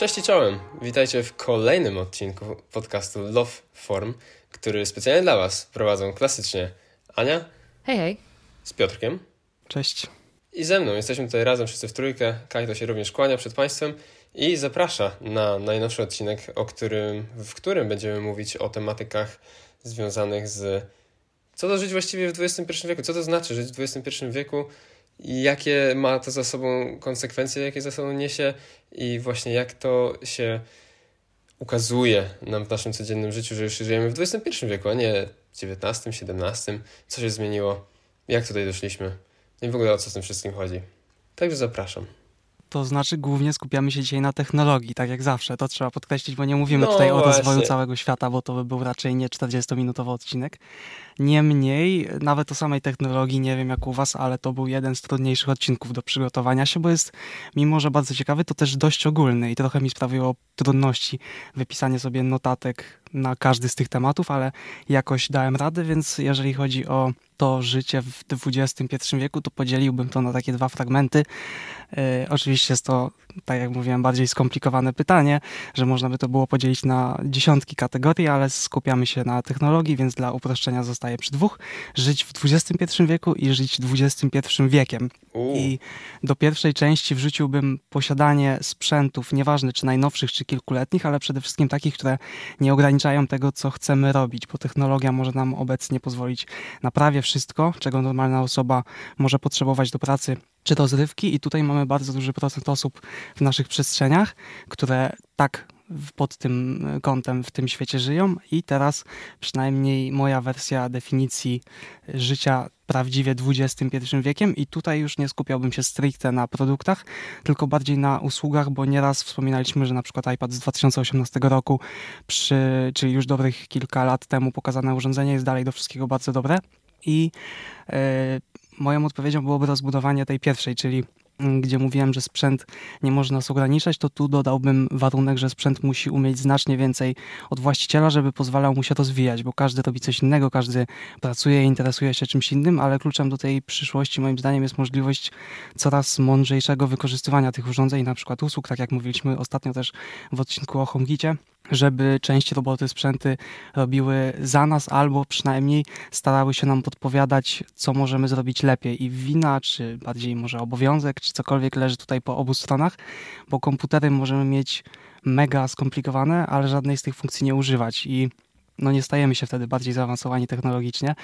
Cześć i czołem! Witajcie w kolejnym odcinku podcastu Love Form, który specjalnie dla Was prowadzą klasycznie Ania Hej, hej. z Piotrkiem Cześć. i ze mną. Jesteśmy tutaj razem wszyscy w trójkę. Kajto się również kłania przed Państwem i zaprasza na najnowszy odcinek, o którym, w którym będziemy mówić o tematykach związanych z co to żyć właściwie w XXI wieku, co to znaczy żyć w XXI wieku i jakie ma to za sobą konsekwencje, jakie za sobą niesie i właśnie jak to się ukazuje nam w naszym codziennym życiu, że już żyjemy w XXI wieku, a nie XIX, XVII. Co się zmieniło? Jak tutaj doszliśmy? No i w ogóle o co z tym wszystkim chodzi. Także zapraszam. To znaczy głównie skupiamy się dzisiaj na technologii, tak jak zawsze. To trzeba podkreślić, bo nie mówimy No tutaj o rozwoju całego świata, bo to by był raczej nie 40-minutowy odcinek. Niemniej, nawet o samej technologii, nie wiem jak u was, ale to był jeden z trudniejszych odcinków do przygotowania się, bo jest, mimo że bardzo ciekawy, to też dość ogólny i trochę mi sprawiło trudności wypisanie sobie notatek na każdy z tych tematów, ale jakoś dałem radę, więc jeżeli chodzi o to życie w XXI wieku, to podzieliłbym to na takie dwa fragmenty. E, oczywiście jest to, tak jak mówiłem, bardziej skomplikowane pytanie, że można by to było podzielić na dziesiątki kategorii, ale skupiamy się na technologii, więc dla uproszczenia zostaje przy dwóch. Żyć w XXI wieku i żyć XXI wiekiem. Uuu, I do pierwszej części wrzuciłbym posiadanie sprzętów, nieważne czy najnowszych, czy kilkuletnich, ale przede wszystkim takich, które nie ograniczają tego, co chcemy robić, bo technologia może nam obecnie pozwolić na prawie wszystko, czego normalna osoba może potrzebować do pracy czy rozrywki. I tutaj mamy bardzo duży procent osób w naszych przestrzeniach, które tak pod tym kątem w tym świecie żyją. I teraz przynajmniej moja wersja definicji życia prawdziwie XXI wiekiem i tutaj już nie skupiałbym się stricte na produktach, tylko bardziej na usługach, bo nieraz wspominaliśmy, że na przykład iPad z 2018 roku, przy, czyli już dobrych kilka lat temu pokazane urządzenie jest dalej do wszystkiego bardzo dobre. I e, moją odpowiedzią byłoby rozbudowanie tej pierwszej, czyli gdzie mówiłem, że sprzęt nie może nas ograniczać, to tu dodałbym warunek, że sprzęt musi umieć znacznie więcej od właściciela, żeby pozwalał mu się rozwijać, bo każdy robi coś innego, każdy pracuje, interesuje się czymś innym, ale kluczem do tej przyszłości moim zdaniem jest możliwość coraz mądrzejszego wykorzystywania tych urządzeń, na przykład usług, tak jak mówiliśmy ostatnio też w odcinku o HomeKicie, żeby część roboty sprzęty robiły za nas, albo przynajmniej starały się nam podpowiadać, co możemy zrobić lepiej. I wina, czy bardziej może obowiązek, czy cokolwiek leży tutaj po obu stronach, bo komputery możemy mieć mega skomplikowane, ale żadnej z tych funkcji nie używać. I no nie stajemy się wtedy bardziej zaawansowani technologicznie,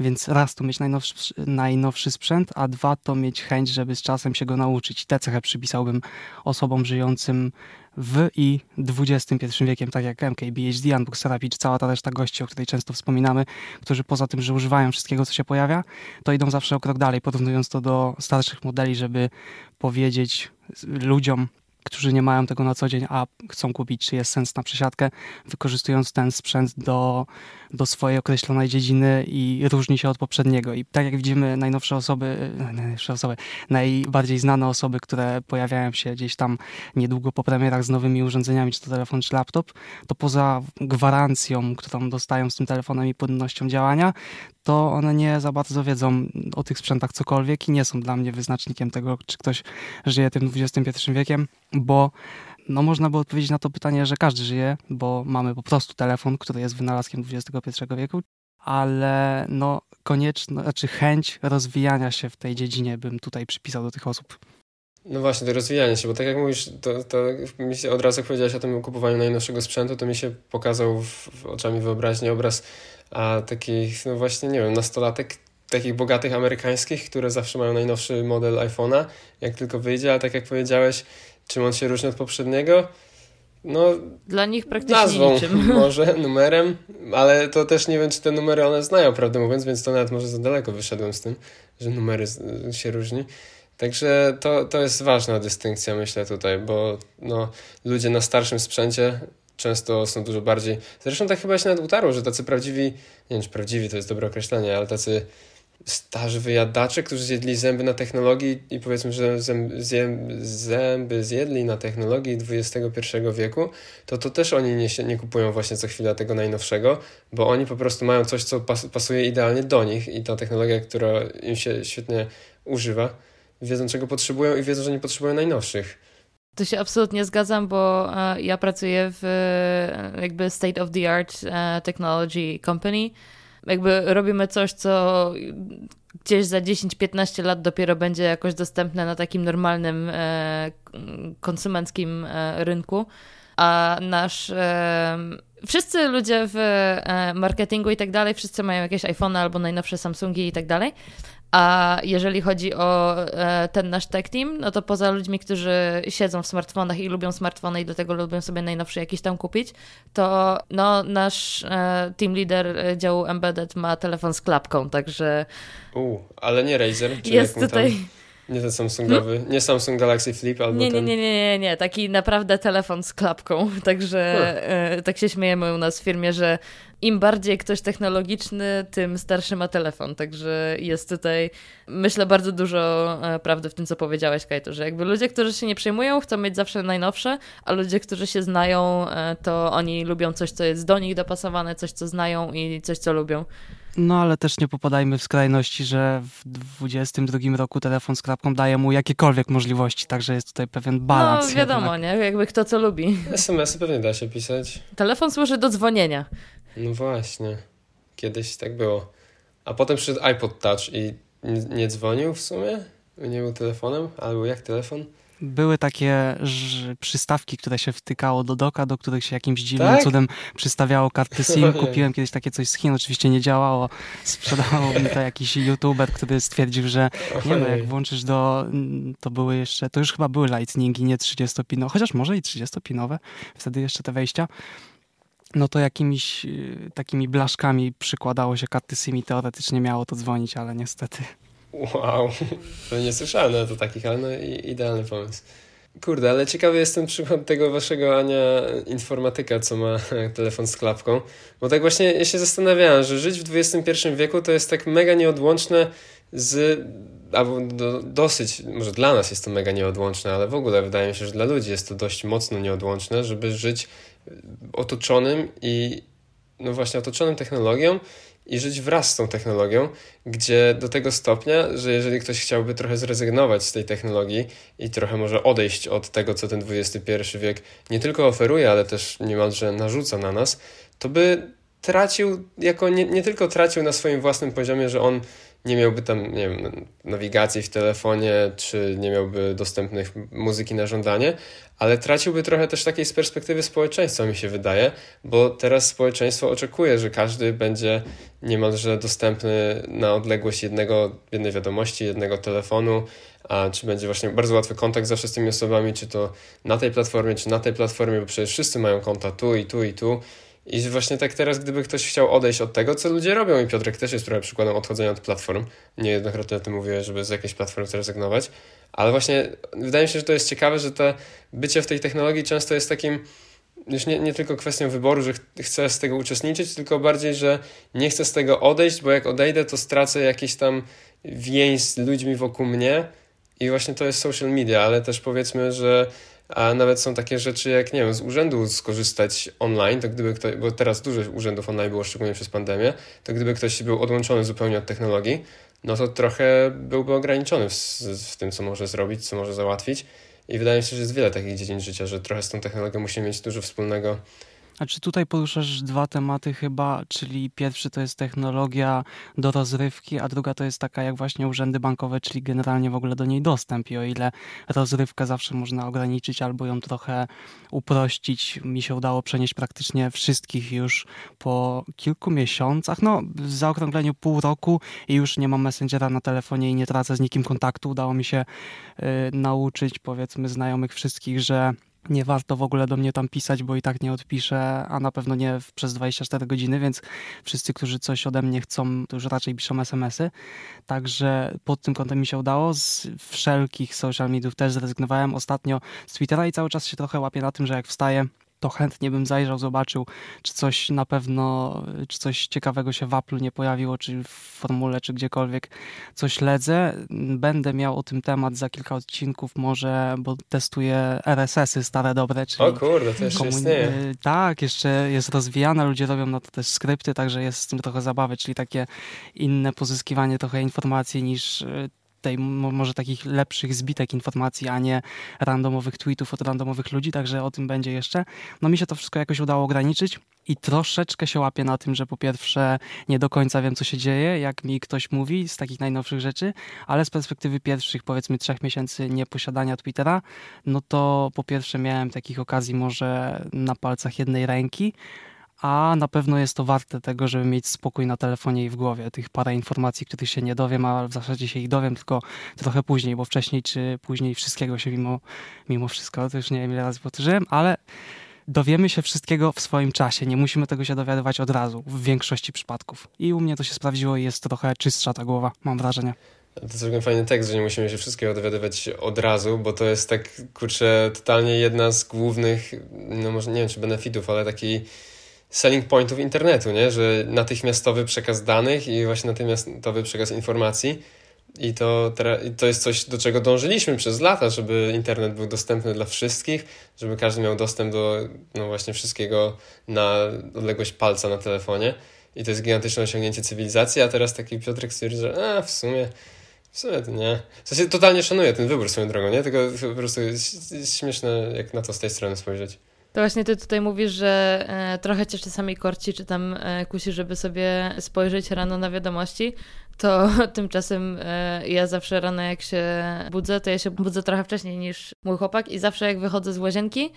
więc raz to mieć najnowszy, najnowszy sprzęt, a dwa to mieć chęć, żeby z czasem się go nauczyć. Tę cechę przypisałbym osobom żyjącym w i XXI wiekiem, tak jak MKBHD, Unbox Therapy, czy cała ta reszta gości, o której często wspominamy, którzy poza tym, że używają wszystkiego, co się pojawia, to idą zawsze o krok dalej, porównując to do starszych modeli, żeby powiedzieć ludziom, którzy nie mają tego na co dzień, a chcą kupić, czy jest sens na przesiadkę, wykorzystując ten sprzęt do, do swojej określonej dziedziny i różni się od poprzedniego. I tak jak widzimy, najnowsze osoby, e, najnowsze osoby, najbardziej znane osoby, które pojawiają się gdzieś tam niedługo po premierach z nowymi urządzeniami, czy to telefon, czy laptop, to poza gwarancją, którą dostają z tym telefonem i płynnością działania, to one nie za bardzo wiedzą o tych sprzętach cokolwiek i nie są dla mnie wyznacznikiem tego, czy ktoś żyje tym XXI wiekiem, bo no można by odpowiedzieć na to pytanie, że każdy żyje, bo mamy po prostu telefon, który jest wynalazkiem XXI wieku, ale no konieczna, znaczy chęć rozwijania się w tej dziedzinie bym tutaj przypisał do tych osób. No właśnie, to rozwijanie się, bo tak jak mówisz, to, to mi się od razu jak powiedziałeś o tym kupowaniu najnowszego sprzętu, to mi się pokazał w, w oczami wyobraźni obraz a, takich, no właśnie, nie wiem, nastolatek, takich bogatych amerykańskich, które zawsze mają najnowszy model iPhone'a, jak tylko wyjdzie, ale tak jak powiedziałeś, czym on się różni od poprzedniego? No, Dla nich praktycznie nazwą niczym. może, numerem, ale to też nie wiem, czy te numery one znają, prawdę mówiąc, więc to nawet może za daleko wyszedłem z tym, że numery się różni. Także to, to jest ważna dystynkcja, myślę tutaj, bo no, ludzie na starszym sprzęcie często są dużo bardziej. Zresztą tak chyba się nawet utarło, że tacy prawdziwi, nie wiem czy prawdziwi to jest dobre określenie, ale tacy starzy wyjadacze, którzy zjedli zęby na technologii i powiedzmy, że zęby zjedli na technologii XXI wieku, to to też oni nie, nie kupują właśnie co chwila tego najnowszego, bo oni po prostu mają coś, co pas, pasuje idealnie do nich i ta technologia, która im się świetnie używa, wiedzą czego potrzebują i wiedzą, że nie potrzebują najnowszych. To się absolutnie zgadzam, bo e, ja pracuję w e, jakby state of the art e, technology company. Jakby robimy coś, co gdzieś za 10-15 lat dopiero będzie jakoś dostępne na takim normalnym konsumenckim rynku. A nasz wszyscy ludzie w marketingu i tak dalej, wszyscy mają jakieś iPhone albo najnowsze Samsungi i tak dalej. A jeżeli chodzi o e, ten nasz tech team, no to poza ludźmi, którzy siedzą w smartfonach i lubią smartfony i do tego lubią sobie najnowszy jakiś tam kupić, to no, nasz e, team leader e, działu Embedded ma telefon z klapką, także... U, ale nie Razer, czy jest tutaj... Tam... Nie ten Samsungowy, nie Samsung Galaxy Flip albo nie, nie, ten... Nie, nie, nie, nie, taki naprawdę telefon z klapką, także tak się śmiejemy u nas w firmie, że im bardziej ktoś technologiczny, tym starszy ma telefon. Także jest tutaj, myślę, bardzo dużo e, prawdy w tym, co powiedziałeś, Kajto, że jakby ludzie, którzy się nie przejmują, chcą mieć zawsze najnowsze, a ludzie, którzy się znają, e, to oni lubią coś, co jest do nich dopasowane, coś, co znają i coś, co lubią. No ale też nie popadajmy w skrajności, że w 22 roku telefon z klapką daje mu jakiekolwiek możliwości, także jest tutaj pewien balans. No wiadomo, jednak. nie? Jakby kto co lubi. SMS-y pewnie da się pisać. Telefon służy do dzwonienia. No właśnie. Kiedyś tak było. A potem przyszedł iPod Touch i nie, dzwonił w sumie? Nie był telefonem? Albo jak telefon? Były takie przystawki, które się wtykało do doka, do których się jakimś dziwnym tak? cudem przystawiało karty SIM. Kupiłem kiedyś takie coś z Chin, oczywiście nie działało. Sprzedawał mi to jakiś youtuber, który stwierdził, że nie no, jak włączysz do... To były jeszcze... To już chyba były lightningi, nie 30-pinowe, chociaż może i 30-pinowe. Wtedy jeszcze te wejścia no to jakimiś y, takimi blaszkami przykładało się karty SIM i teoretycznie miało to dzwonić, ale niestety. Wow, to nie słyszałem o to takich, ale no idealny pomysł. Kurde, ale ciekawy jestem przykład tego waszego Ania informatyka, co ma telefon z klapką, bo tak właśnie ja się zastanawiałem, że żyć w XXI wieku to jest tak mega nieodłączne z albo do, dosyć, może dla nas jest to mega nieodłączne, ale w ogóle wydaje mi się, że dla ludzi jest to dość mocno nieodłączne, żeby żyć otoczonym i no właśnie otoczonym technologią i żyć wraz z tą technologią, gdzie do tego stopnia, że jeżeli ktoś chciałby trochę zrezygnować z tej technologii i trochę może odejść od tego, co ten XXI wiek nie tylko oferuje, ale też niemalże narzuca na nas, to by tracił, jako nie, nie tylko tracił na swoim własnym poziomie, że on nie miałby tam, nie wiem, nawigacji w telefonie, czy nie miałby dostępnych muzyki na żądanie, ale traciłby trochę też takiej z perspektywy społeczeństwa, mi się wydaje, bo teraz społeczeństwo oczekuje, że każdy będzie niemalże dostępny na odległość jednego, jednej wiadomości, jednego telefonu, a czy będzie właśnie bardzo łatwy kontakt zawsze z tymi osobami, czy to na tej platformie, czy na tej platformie, bo przecież wszyscy mają konta tu i tu i tu i właśnie tak teraz, gdyby ktoś chciał odejść od tego, co ludzie robią, i Piotrek też jest trochę przykładem odchodzenia od platform, niejednokrotnie o tym mówię, żeby z jakiejś platformy zrezygnować, ale właśnie wydaje mi się, że to jest ciekawe, że to bycie w tej technologii często jest takim już nie, nie tylko kwestią wyboru, że ch chcę z tego uczestniczyć, tylko bardziej, że nie chcę z tego odejść, bo jak odejdę, to stracę jakieś tam więź z ludźmi wokół mnie. I właśnie to jest social media, ale też powiedzmy, że a nawet są takie rzeczy jak, nie wiem, z urzędu skorzystać online, to gdyby ktoś, bo teraz dużo urzędów online było, szczególnie przez pandemię, to gdyby ktoś był odłączony zupełnie od technologii, no to trochę byłby ograniczony w, w tym, co może zrobić, co może załatwić. I wydaje mi się, że jest wiele takich dziedzin życia, że trochę z tą technologią musimy mieć dużo wspólnego a czy tutaj poruszasz dwa tematy chyba, czyli pierwszy to jest technologia do rozrywki, a druga to jest taka jak właśnie urzędy bankowe, czyli generalnie w ogóle do niej dostęp i o ile rozrywkę zawsze można ograniczyć albo ją trochę uprościć, mi się udało przenieść praktycznie wszystkich już po kilku miesiącach, no w zaokrągleniu pół roku i już nie mam Messengera na telefonie i nie tracę z nikim kontaktu. Udało mi się y, nauczyć powiedzmy znajomych wszystkich, że nie warto w ogóle do mnie tam pisać, bo i tak nie odpiszę, a na pewno nie przez 24 godziny, więc wszyscy, którzy coś ode mnie chcą, to już raczej piszą SMS-y. Także pod tym kątem mi się udało. Z wszelkich social mediów też zrezygnowałem. Ostatnio z Twittera i cały czas się trochę łapię na tym, że jak wstaję, to chętnie bym zajrzał, zobaczył, czy coś na pewno, czy coś ciekawego się w Apple nie pojawiło, czy w formule, czy gdziekolwiek coś śledzę. Będę miał o tym temat za kilka odcinków może, bo testuję RSS-y stare, dobre. Czyli o kurde, to jeszcze istnieje. Tak, jeszcze jest rozwijane, ludzie robią na to też skrypty, także jest z tym trochę zabawy, czyli takie inne pozyskiwanie trochę informacji niż tej może takich lepszych zbitek informacji, a nie randomowych tweetów od randomowych ludzi, także o tym będzie jeszcze. No mi się to wszystko jakoś udało ograniczyć i troszeczkę się łapię na tym, że po pierwsze nie do końca wiem, co się dzieje, jak mi ktoś mówi z takich najnowszych rzeczy, ale z perspektywy pierwszych, powiedzmy, trzech miesięcy nieposiadania Twittera, no to po pierwsze miałem takich okazji może na palcach jednej ręki, a na pewno jest to warte tego, żeby mieć spokój na telefonie i w głowie. Tych parę informacji, których się nie dowiem, a w zasadzie się ich dowiem tylko trochę później, bo wcześniej czy później wszystkiego się mimo, mimo wszystko, to już nie wiem ile razy powtórzyłem, ale dowiemy się wszystkiego w swoim czasie. Nie musimy tego się dowiadywać od razu, w większości przypadków. I u mnie to się sprawdziło i jest trochę czystsza ta głowa, mam wrażenie. To całkiem fajny tekst, że nie musimy się wszystkiego dowiadywać od razu, bo to jest tak, kurczę, totalnie jedna z głównych, no może nie wiem czy benefitów, ale taki selling pointów internetu, nie? że natychmiastowy przekaz danych i właśnie natychmiastowy przekaz informacji. I to, to jest coś, do czego dążyliśmy przez lata, żeby internet był dostępny dla wszystkich, żeby każdy miał dostęp do no właśnie wszystkiego na odległość palca na telefonie. I to jest gigantyczne osiągnięcie cywilizacji, a teraz taki Piotrek stwierdzi, że a, w sumie, w sumie to nie. W sensie totalnie szanuję ten wybór swoją drogą, nie? Tylko po prostu jest śmieszne, jak na to z tej strony spojrzeć. To właśnie ty tutaj mówisz, że e, trochę cię czasami korci, czy tam e, kusi, żeby sobie spojrzeć rano na wiadomości. To tymczasem e, ja zawsze rano jak się budzę, to ja się budzę trochę wcześniej niż mój chłopak i zawsze jak wychodzę z łazienki,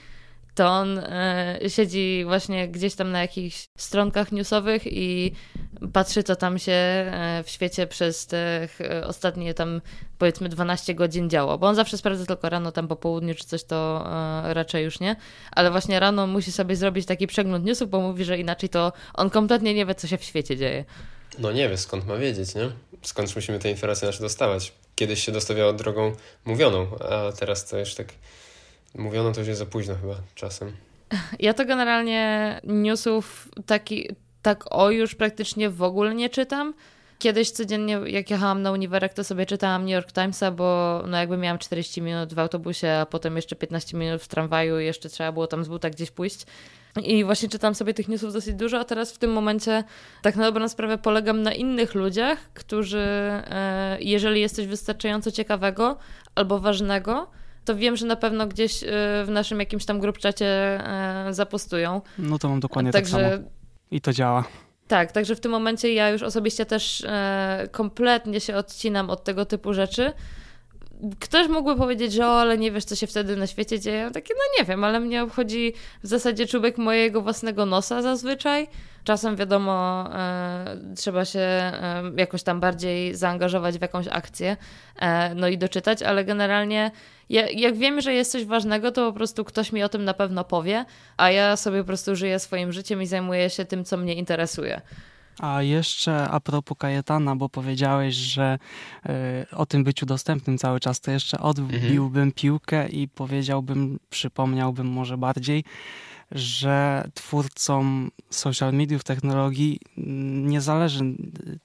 to on e, siedzi właśnie gdzieś tam na jakichś stronkach newsowych i patrzy, co tam się e, w świecie przez te ostatnie tam powiedzmy 12 godzin działo, bo on zawsze sprawdza tylko rano, tam po południu czy coś, to e, raczej już nie, ale właśnie rano musi sobie zrobić taki przegląd newsów, bo mówi, że inaczej to on kompletnie nie wie, co się w świecie dzieje. No nie wie, skąd ma wiedzieć, nie? Skąd musimy te informacje nasze dostawać? Kiedyś się dostawiało drogą mówioną, a teraz to już tak Mówiono to już za późno chyba czasem. Ja to generalnie newsów taki, tak o już praktycznie w ogóle nie czytam. Kiedyś codziennie, jak jechałam na uniwerek, to sobie czytałam New York Timesa, bo no jakby miałam 40 minut w autobusie, a potem jeszcze 15 minut w tramwaju jeszcze trzeba było tam z buta gdzieś pójść. I właśnie czytam sobie tych newsów dosyć dużo, a teraz w tym momencie tak na dobrą sprawę polegam na innych ludziach, którzy e, jeżeli jest coś wystarczająco ciekawego albo ważnego, to wiem, że na pewno gdzieś y, w naszym jakimś tam grupczacie y, zapostują. No to mam dokładnie tak także, tak samo. I to działa. Tak, także w tym momencie ja już osobiście też y, kompletnie się odcinam od tego typu rzeczy. Ktoś mógłby powiedzieć, że o, ale nie wiesz, co się wtedy na świecie dzieje. Takie, no nie wiem, ale mnie obchodzi w zasadzie czubek mojego własnego nosa zazwyczaj. Czasem wiadomo, e, trzeba się e, jakoś tam bardziej zaangażować w jakąś akcję, e, no i doczytać, ale generalnie ja, jak wiem, że jest coś ważnego, to po prostu ktoś mi o tym na pewno powie, a ja sobie po prostu żyję swoim życiem i zajmuję się tym, co mnie interesuje. A jeszcze a propos Kajetana, bo powiedziałeś, że y, o tym byciu dostępnym cały czas, to jeszcze odbiłbym mhm. piłkę i powiedziałbym, przypomniałbym może bardziej, że twórcom social mediów, technologii nie zależy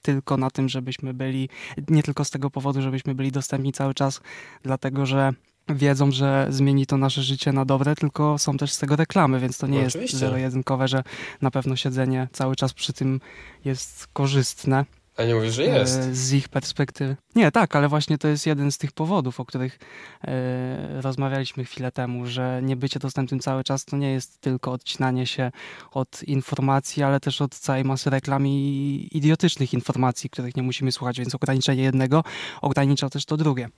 tylko na tym, żebyśmy byli, nie tylko z tego powodu, żebyśmy byli dostępni cały czas, dlatego że wiedzą, że zmieni to nasze życie na dobre, tylko są też z tego reklamy, więc to nie no, jest zero-jedynkowe, że na pewno siedzenie cały czas przy tym jest korzystne. Nie że jest? E, z ich perspektywy. Nie, tak, ale właśnie to jest jeden z tych powodów, o których e, rozmawialiśmy chwilę temu, że nie bycie dostępnym cały czas to nie jest tylko odcinanie się od informacji, ale też od całej masy reklam i idiotycznych informacji, których nie musimy słuchać, więc ograniczenie jednego ogranicza też to drugie.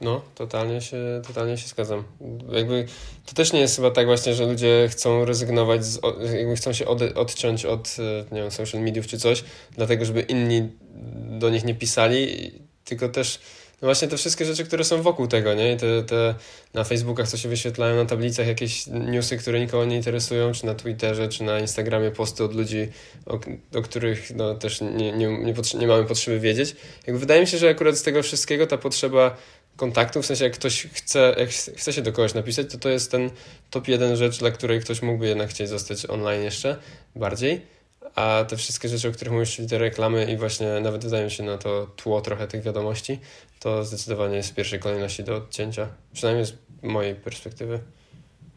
No, totalnie się, totalnie się zgadzam. Jakby to też nie jest chyba tak właśnie, że ludzie chcą rezygnować, z, jakby chcą się od, odciąć od, e, nie wiem, social mediów czy coś, dlatego żeby inni do nich nie pisali, tylko też no właśnie te wszystkie rzeczy, które są wokół tego, nie? I te, te na Facebookach, co się wyświetlają na tablicach, jakieś newsy, które nikogo nie interesują, czy na Twitterze, czy na Instagramie posty od ludzi, o, o których no, też nie, nie, nie, nie mamy potrzeby wiedzieć. Jakby wydaje mi się, że akurat z tego wszystkiego ta potrzeba kontaktu, w sensie jak ktoś chce, jak chce się do kogoś napisać, to to jest ten top jeden rzecz, dla której ktoś mógłby jednak chcieć zostać online jeszcze bardziej, a te wszystkie rzeczy, o których mówisz, czyli te reklamy i właśnie nawet wydaje mi się na to tło trochę tych wiadomości, to zdecydowanie jest w pierwszej kolejności do odcięcia, przynajmniej z mojej perspektywy.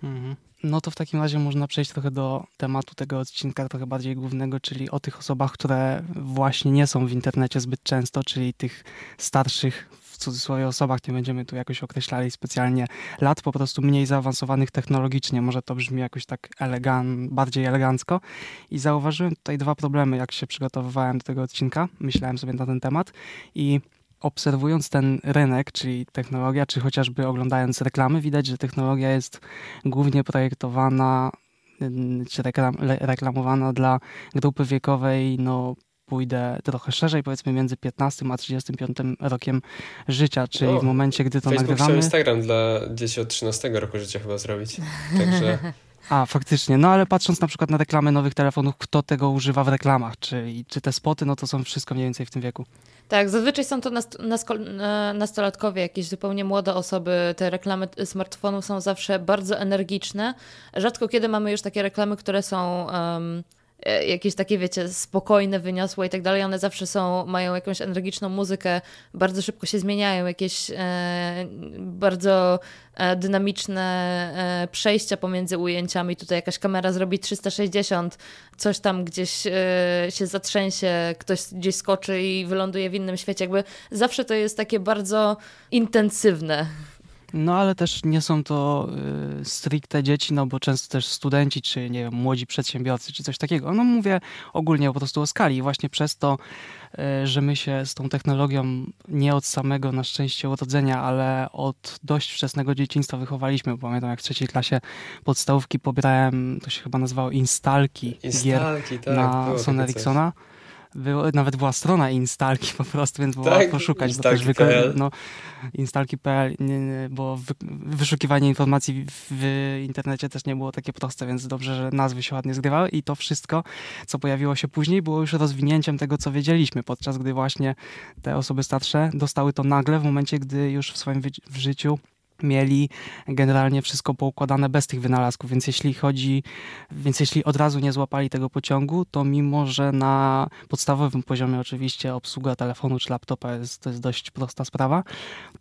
Mhm. No to w takim razie można przejść trochę do tematu tego odcinka, trochę bardziej głównego, czyli o tych osobach, które właśnie nie są w internecie zbyt często, czyli tych starszych w cudzysłowie osobach, nie będziemy tu jakoś określali specjalnie lat, po prostu mniej zaawansowanych technologicznie. Może to brzmi jakoś tak elegan, bardziej elegancko. I zauważyłem tutaj dwa problemy, jak się przygotowywałem do tego odcinka. Myślałem sobie na ten temat i obserwując ten rynek, czyli technologia, czy chociażby oglądając reklamy, widać, że technologia jest głównie projektowana czy reklam, reklamowana dla grupy wiekowej, no pójdę trochę szerzej, powiedzmy między 15 a 35 rokiem życia, czyli o, w momencie, gdy to Facebook nagrywamy... Facebook Instagram dla dzieci od 13 roku życia chyba zrobić, także... A, faktycznie. No ale patrząc na przykład na reklamy nowych telefonów, kto tego używa w reklamach, czy, czy te spoty, no to są wszystko mniej więcej w tym wieku. Tak, zazwyczaj są to nastolatkowie, jakieś zupełnie młode osoby. Te reklamy smartfonów są zawsze bardzo energiczne. Rzadko kiedy mamy już takie reklamy, które są. Um, E, jakieś takie, wiecie, spokojne, wyniosłe i tak dalej, one zawsze są, mają jakąś energiczną muzykę, bardzo szybko się zmieniają, jakieś e, bardzo e, dynamiczne e, przejścia pomiędzy ujęciami. Tutaj jakaś kamera zrobi 360, coś tam gdzieś e, się zatrzęsie, ktoś gdzieś skoczy i wyląduje w innym świecie. Jakby zawsze to jest takie bardzo intensywne. No ale też nie są to y, stricte dzieci, no bo często też studenci, czy nie wiem, młodzi przedsiębiorcy, czy coś takiego. No mówię ogólnie po prostu o skali. I właśnie przez to, y, że my się z tą technologią nie od samego na szczęście urodzenia, ale od dość wczesnego dzieciństwa wychowaliśmy. Pamiętam jak w trzeciej klasie podstawówki pobrałem, to się chyba nazywało instalki, instalki gier tak, na Sony Ericssona. Coś było, nawet była strona instalki po prostu, więc było tak, poszukać. Instalki. Bo też no, instalki.pl, bo wy, wyszukiwanie informacji w, w, internecie też nie było takie proste, więc dobrze, że nazwy się żywały i to wszystko, co pojawiło się później, było już rozwinięciem tego, co wiedzieliśmy, podczas gdy właśnie te osoby starsze dostały to nagle w momencie, gdy już w swoim w życiu mieli generalnie wszystko poukładane bez tych wynalazków, więc jeśli chodzi, więc jeśli od razu nie złapali tego pociągu, to mimo, że na podstawowym poziomie oczywiście obsługa telefonu czy laptopa jest, to jest dość prosta sprawa,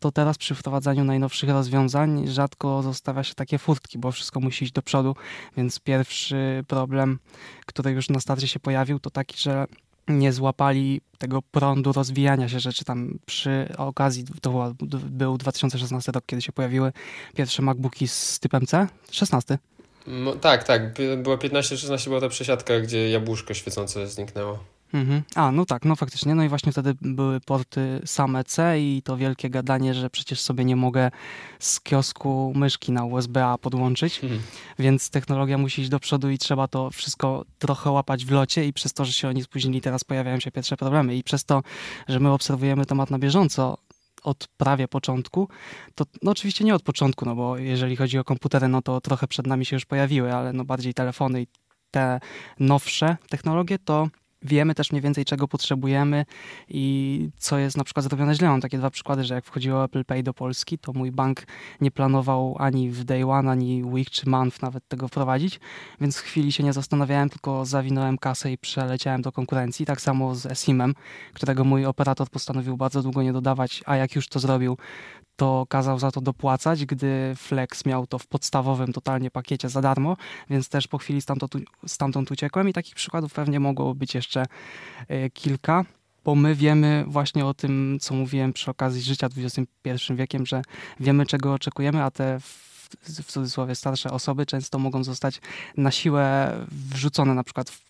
to teraz przy wprowadzaniu najnowszych rozwiązań rzadko zostawia się takie furtki, bo wszystko musi iść do przodu, więc pierwszy problem, który już na starcie się pojawił, to taki, że nie złapali tego prądu rozwijania się rzeczy tam przy okazji, to był 2016 rok, kiedy się pojawiły pierwsze MacBooki z typem C, 16. No, tak, tak, było 15-16 była ta przesiadka, gdzie jabłuszko świecące zniknęło. Mhm. A, no tak, no faktycznie. No i właśnie wtedy były porty same C i to wielkie gadanie, że przecież sobie nie mogę z kiosku myszki na USB-A podłączyć, mhm. więc technologia musi iść do przodu i trzeba to wszystko trochę łapać w locie i przez to, że się oni spóźnili, teraz pojawiają się pierwsze problemy i przez to, że my obserwujemy temat na bieżąco, od prawie początku, to no oczywiście nie od początku, no bo jeżeli chodzi o komputery, no to trochę przed nami się już pojawiły, ale no bardziej telefony i te nowsze technologie, to wiemy też mniej więcej, czego potrzebujemy i co jest na przykład zrobione źle. Mam takie dwa przykłady, że jak wchodziło Apple Pay do Polski, to mój bank nie planował ani w day one, ani week czy month nawet tego wprowadzić, więc w chwili się nie zastanawiałem, tylko zawinąłem kasę i przeleciałem do konkurencji. Tak samo z eSIM-em, którego mój operator postanowił bardzo długo nie dodawać, a jak już to zrobił, to kazał za to dopłacać, gdy Flex miał to w podstawowym totalnie pakiecie za darmo, więc też po chwili stamtąd, stamtąd uciekłem i takich przykładów pewnie mogło być jeszcze e, kilka bo my wiemy właśnie o tym, co mówiłem przy okazji życia XXI wiekiem, że wiemy, czego oczekujemy, a te w cudzysłowie starsze osoby często mogą zostać na siłę wrzucone, na przykład w,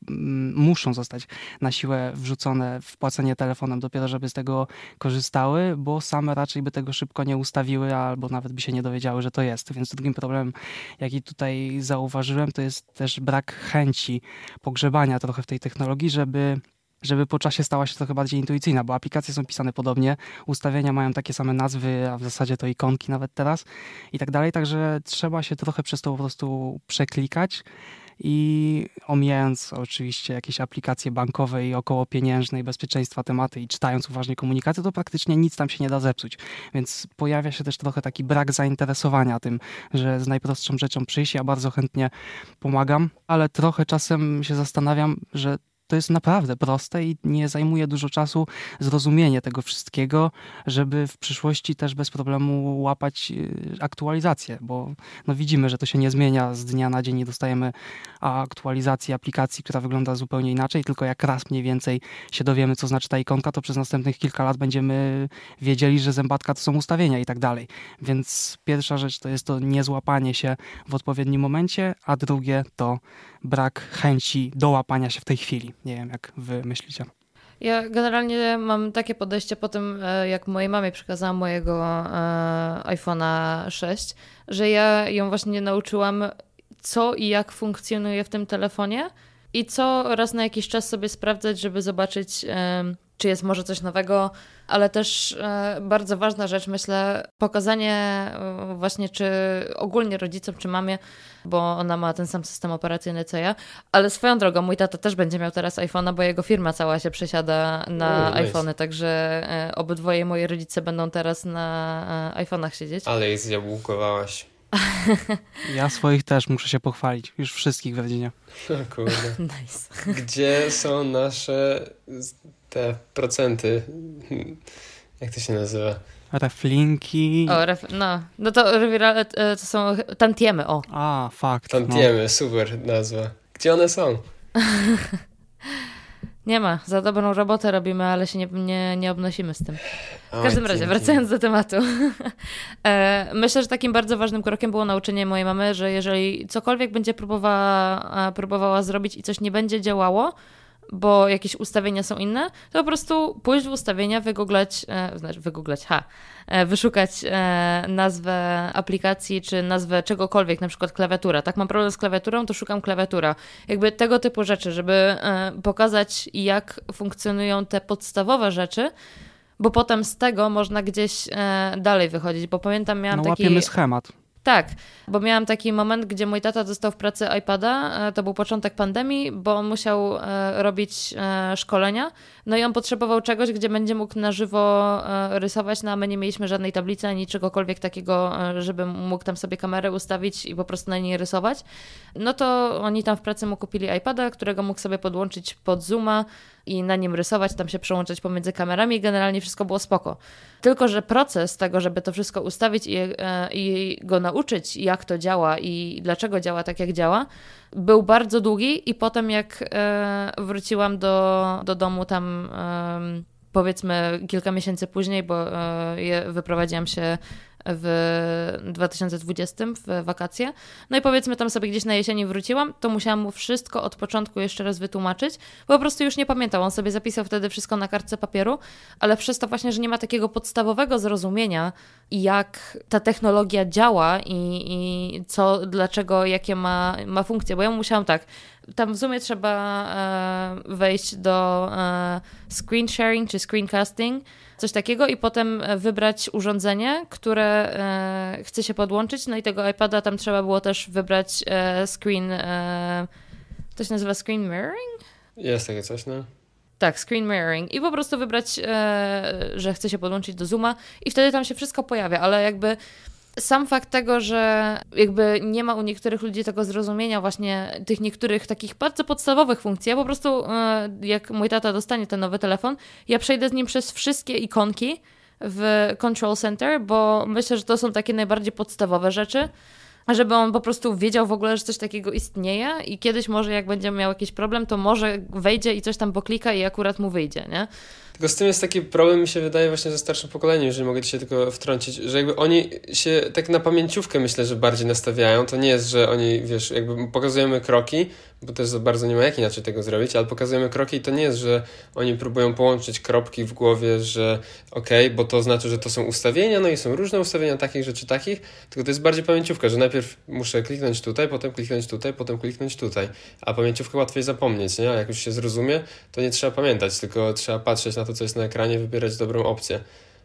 muszą zostać na siłę wrzucone w płacenie telefonem dopiero, żeby z tego korzystały, bo same raczej by tego szybko nie ustawiły albo nawet by się nie dowiedziały, że to jest. Więc drugim problemem, jaki tutaj zauważyłem, to jest też brak chęci pogrzebania trochę w tej technologii, żeby żeby po czasie stała się trochę bardziej intuicyjna, bo aplikacje są pisane podobnie, ustawienia mają takie same nazwy, a w zasadzie to ikonki nawet teraz i tak dalej, także trzeba się trochę przez to po prostu przeklikać i omijając oczywiście jakieś aplikacje bankowe i około pieniężne i bezpieczeństwa tematy i czytając uważnie komunikaty, to praktycznie nic tam się nie da zepsuć. Więc pojawia się też trochę taki brak zainteresowania tym, że z najprostszą rzeczą przyjść. Ja bardzo chętnie pomagam, ale trochę czasem się zastanawiam, że to jest naprawdę proste i nie zajmuje dużo czasu zrozumienie tego wszystkiego, żeby w przyszłości też bez problemu łapać y, aktualizację, bo no widzimy, że to się nie zmienia z dnia na dzień i dostajemy aktualizacji aplikacji, która wygląda zupełnie inaczej, tylko jak raz mniej więcej się dowiemy, co znaczy ta ikonka, to przez następnych kilka lat będziemy wiedzieli, że zębatka to są ustawienia i tak dalej. Więc pierwsza rzecz to jest to niezłapanie się w odpowiednim momencie, a drugie to brak chęci do łapania się w tej chwili. Nie wiem, jak wy myślicie. Ja generalnie mam takie podejście po tym, e, jak mojej mamie przekazałam mojego e, iPhone'a 6, że ja ją właśnie nauczyłam, co i jak funkcjonuje w tym telefonie i co raz na jakiś czas sobie sprawdzać, żeby zobaczyć, czy jest może coś nowego, ale też e, bardzo ważna rzecz, myślę, pokazanie e, właśnie, czy ogólnie rodzicom, czy mamie, bo ona ma ten sam system operacyjny co ja, ale swoją drogą, mój tata też będzie miał teraz iPhone'a, bo jego firma cała się przesiada na nice. iPhony, także e, obydwoje moje rodzice będą teraz na iPhone'ach siedzieć. Ale ich zjabłkowałaś. Ja swoich też muszę się pochwalić. Już wszystkich w rodzinie. kurde. Nice. Gdzie są nasze te procenty? Jak to się nazywa? Reflinki. O, ref, no. No to, e, to są tantiemy, o. A, fakt. Tantiemy, no. super nazwa. Gdzie one są? Nie ma. Za dobrą robotę robimy, ale się nie, nie, nie obnosimy z tym. W każdym razie, wracając do tematu. E, myślę, że takim bardzo ważnym krokiem było nauczenie mojej mamy, że jeżeli cokolwiek będzie próbowała, próbowała zrobić i coś nie będzie działało, bo jakieś ustawienia są inne, to po prostu pójść w ustawienia, wygooglać, e, znaczy wygooglać, ha, e, wyszukać e, nazwę aplikacji czy nazwę czegokolwiek, na przykład klawiatura. Tak mam problem z klawiaturą, to szukam klawiatura. Jakby tego typu rzeczy, żeby e, pokazać jak funkcjonują te podstawowe rzeczy, bo potem z tego można gdzieś e, dalej wychodzić, bo pamiętam miałam no, taki... łapiemy schemat. Tak, bo miałam taki moment, gdzie mój tata dostał w pracy iPada, e, to był początek pandemii, bo on musiał e, robić e, szkolenia, no i on potrzebował czegoś, gdzie będzie mógł na żywo rysować, no a my nie mieliśmy żadnej tablicy ani czegokolwiek takiego, żeby mógł tam sobie kamerę ustawić i po prostu na niej rysować. No to oni tam w pracy mu kupili iPada, którego mógł sobie podłączyć pod Zooma, i na nim rysować, tam się przełączać pomiędzy kamerami generalnie wszystko było spoko. Tylko, że proces tego, żeby to wszystko ustawić i, e, i go nauczyć, jak to działa i dlaczego działa tak, jak działa, był bardzo długi i potem jak e, wróciłam do, do domu tam powiedzmy kilka miesięcy później, bo e, wyprowadziłam się w 2020 w wakacje. No i powiedzmy tam sobie gdzieś na jesieni wróciłam, to musiałam mu wszystko od początku jeszcze raz wytłumaczyć, bo po prostu już nie pamiętał. On sobie zapisał wtedy wszystko na kartce papieru, ale przez to właśnie, że nie ma takiego podstawowego zrozumienia, jak ta technologia działa i, i co, dlaczego, jakie ma, ma funkcje. Bo ja musiałam tak, tam w Zoomie trzeba e, wejść do e, screen sharing czy screencasting, coś takiego i potem e, wybrać urządzenie, które e, chce się podłączyć. No i tego iPada tam trzeba było też wybrać e, screen, to się nazywa screen mirroring? Jest takie coś, no. Tak, screen mirroring. I po prostu wybrać, że chce się podłączyć do Zooma i wtedy tam się wszystko pojawia, ale jakby sam fakt tego, że jakby nie ma u niektórych ludzi tego zrozumienia właśnie tych niektórych takich bardzo podstawowych funkcji. Ja po prostu, e, jak mój tata dostanie ten nowy telefon, ja przejdę z nim przez wszystkie ikonki w Control Center, bo myślę, że to są takie najbardziej podstawowe rzeczy żeby on po prostu wiedział w ogóle, że coś takiego istnieje i kiedyś może jak będzie miał jakiś problem, to może wejdzie i coś tam poklika i akurat mu wyjdzie, nie? Tylko z tym jest taki problem, mi się wydaje, właśnie ze starszym pokoleniem, jeżeli mogę się tylko wtrącić, że jakby oni się tak na pamięciówkę myślę, że bardziej nastawiają. To nie jest, że oni, wiesz, jakby pokazujemy kroki, bo też za bardzo nie ma jak inaczej tego zrobić, ale pokazujemy kroki i to nie jest, że oni próbują połączyć kropki w głowie, że okej, okay, bo to znaczy, że to są ustawienia, no i są różne ustawienia takich rzeczy, takich, tylko to jest bardziej pamięciówka, że najpierw muszę kliknąć tutaj, potem kliknąć tutaj, potem kliknąć tutaj, a pamięciówkę łatwiej zapomnieć, nie? A jak już się zrozumie, to nie trzeba pamiętać, tylko trzeba patrzeć na to, co jest na ekranie, wybierać dobrą opcję.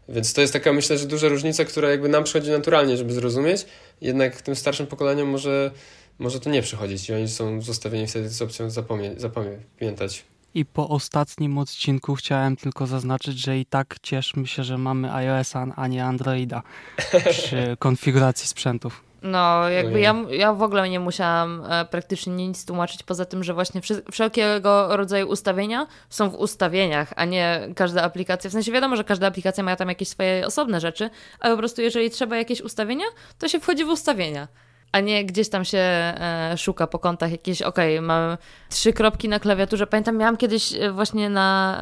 Więc to jest taka, myślę, że duża różnica, która jakby nam przychodzi naturalnie, żeby zrozumieć, jednak tym starszym pokoleniom może może to nie przychodzić i oni są zostawieni wtedy z opcją zapomie- zapamiętać. I po ostatnim odcinku chciałem tylko zaznaczyć, że i tak cieszmy się, że mamy iOS-a, a nie Androida przy konfiguracji sprzętów. No, jakby ja, ja w ogóle nie musiałam e, praktycznie nic tłumaczyć, poza tym, że właśnie wszelkiego rodzaju ustawienia są w ustawieniach, a nie każda aplikacja. W sensie wiadomo, że każda aplikacja ma tam jakieś swoje osobne rzeczy, ale po prostu jeżeli trzeba jakieś ustawienia, to się wchodzi w ustawienia a nie gdzieś tam się e, szuka po kątach jakieś, okej, okay, mam trzy kropki na klawiaturze. Pamiętam, miałam kiedyś e, właśnie na,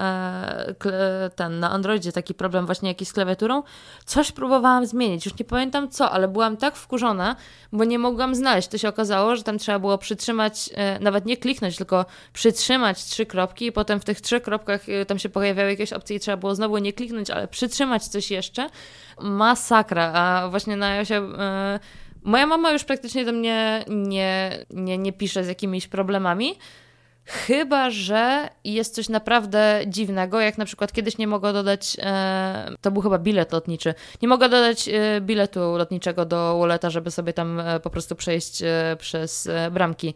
e, ten, na Androidzie taki problem właśnie jakiś z klawiaturą. Coś próbowałam zmienić, już nie pamiętam co, ale byłam tak wkurzona, bo nie mogłam znaleźć. To się okazało, że tam trzeba było przytrzymać, e, nawet nie kliknąć, tylko przytrzymać trzy kropki i potem w tych trzech kropkach e, tam się pojawiały jakieś opcje i trzeba było znowu nie kliknąć, ale przytrzymać coś jeszcze. Masakra, a właśnie na iOSie e, Moja mama już praktycznie do mnie nie, nie, nie pisze z jakimiś problemami. Chyba, że jest coś naprawdę dziwnego, jak na przykład kiedyś nie mogła dodać, e, to był chyba bilet lotniczy, nie mogła dodać e, biletu lotniczego do walleta, żeby sobie tam e, po prostu przejść przez bramki.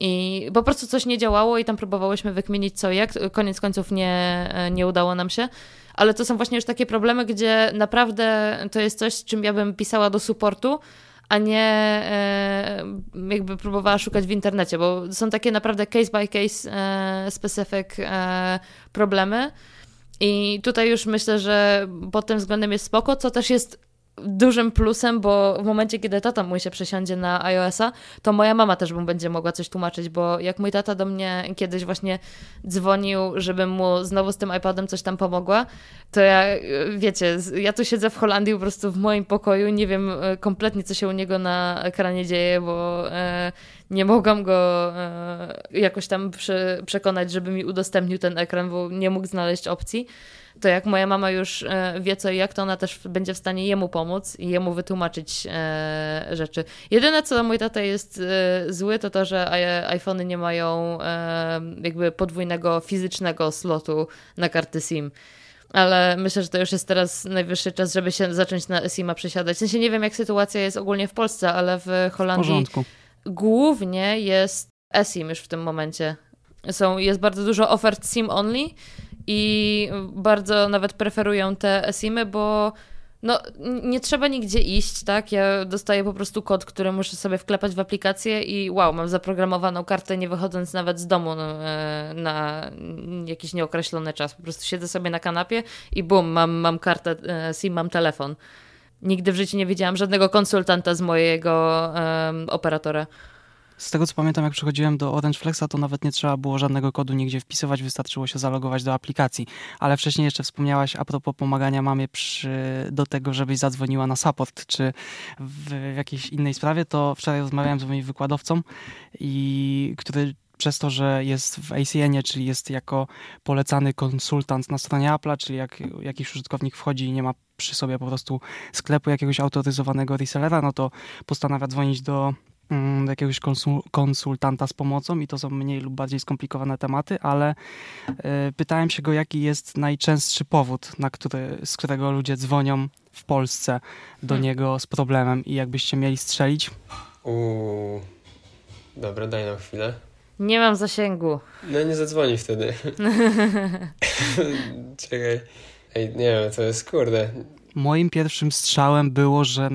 I po prostu coś nie działało i tam próbowałyśmy wykminić co jak. Koniec końców nie, nie udało nam się. Ale to są właśnie już takie problemy, gdzie naprawdę to jest coś, z czym ja bym pisała do supportu, a nie e, jakby próbowała szukać w internecie, bo są takie naprawdę case by case e, specific e, problemy. I tutaj już myślę, że pod tym względem jest spoko, co też jest dużym plusem, bo w momencie, kiedy tata mój się przesiądzie na iOS-a, to moja mama też mu będzie mogła coś tłumaczyć, bo jak mój tata do mnie kiedyś właśnie dzwonił, żebym mu znowu z tym iPadem coś tam pomogła, to ja, wiecie, ja tu siedzę w Holandii po prostu w moim pokoju, nie wiem e, kompletnie, co się u niego na ekranie dzieje, bo e, nie mogłam go e, jakoś tam prze, przekonać, żeby mi udostępnił ten ekran, bo nie mógł znaleźć opcji to jak moja mama już e, wie co i jak, to ona też będzie w stanie jemu pomóc i jemu wytłumaczyć e, rzeczy. Jedyne, co mój tata jest e, zły, to to, że iPhony nie mają jakby podwójnego fizycznego slotu na karty SIM ale myślę, że to już jest teraz najwyższy czas, żeby się zacząć na SIM-a przesiadać. W sensie nie wiem, jak sytuacja jest ogólnie w Polsce, ale w Holandii w głównie jest eSIM już w tym momencie. Są, jest bardzo dużo ofert SIM only i bardzo nawet preferują te SIMy, bo no, nie trzeba nigdzie iść, tak? Ja dostaję po prostu kod, który muszę sobie wklepać w aplikację i wow, mam zaprogramowaną kartę, nie wychodząc nawet z domu no, e, na jakiś nieokreślony czas. Po prostu siedzę sobie na kanapie i bum, mam, mam kartę e, SIM, mam telefon. Nigdy w życiu nie widziałam żadnego konsultanta z mojego um, operatora. Z tego co pamiętam, jak przychodziłem do Orange Flexa, to nawet nie trzeba było żadnego kodu nigdzie wpisywać, wystarczyło się zalogować do aplikacji. Ale wcześniej jeszcze wspomniałaś a propos pomagania mamie przy, do tego, żebyś zadzwoniła na support, czy w jakiejś innej sprawie, to wczoraj rozmawiałem z moim wykładowcą, i który przez to, że jest w ACN-ie, czyli jest jako polecany konsultant na stronie Apple'a, czyli jak jakiś użytkownik wchodzi i nie ma przy sobie po prostu sklepu jakiegoś autoryzowanego resellera, no to postanawia dzwonić do do jakiegoś konsultanta z pomocą i to są mniej lub bardziej skomplikowane tematy, ale e, pytałem się go, jaki jest najczęstszy powód, na który, z którego ludzie dzwonią w Polsce do hmm. niego z problemem i jakbyście mieli strzelić? Uuu, dobra, daj nam chwilę. Nie mam zasięgu. No nie zadzwoni wtedy. Czekaj. Ej, nie wiem, to jest kurde. Moim pierwszym strzałem było, że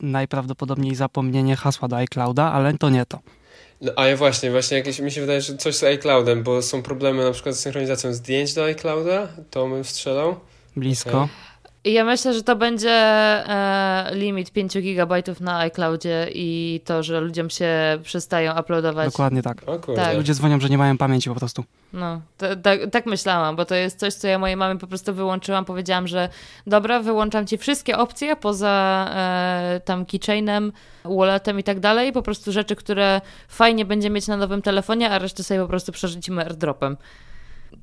najprawdopodobniej zapomnienie hasła do iClouda, ale to nie to. No, a ja właśnie, właśnie jakieś, mi się wydaje, że coś z iCloudem, bo są problemy na przykład z synchronizacją zdjęć do iClouda, to bym strzelał. Blisko. Okay. Ja myślę, że to będzie e, limit 5 GB na iCloudzie i to, że ludziom się przestają uploadować. Dokładnie tak. tak. Ludzie dzwonią, że nie mają pamięci po prostu. No, to, tak, tak myślałam, bo to jest coś, co ja mojej mamy po prostu wyłączyłam. Powiedziałam, że dobra, wyłączam ci wszystkie opcje poza e, tam keychainem, walletem i tak dalej. Po prostu rzeczy, które fajnie będzie mieć na nowym telefonie, a resztę sobie po prostu przerzucimy airdropem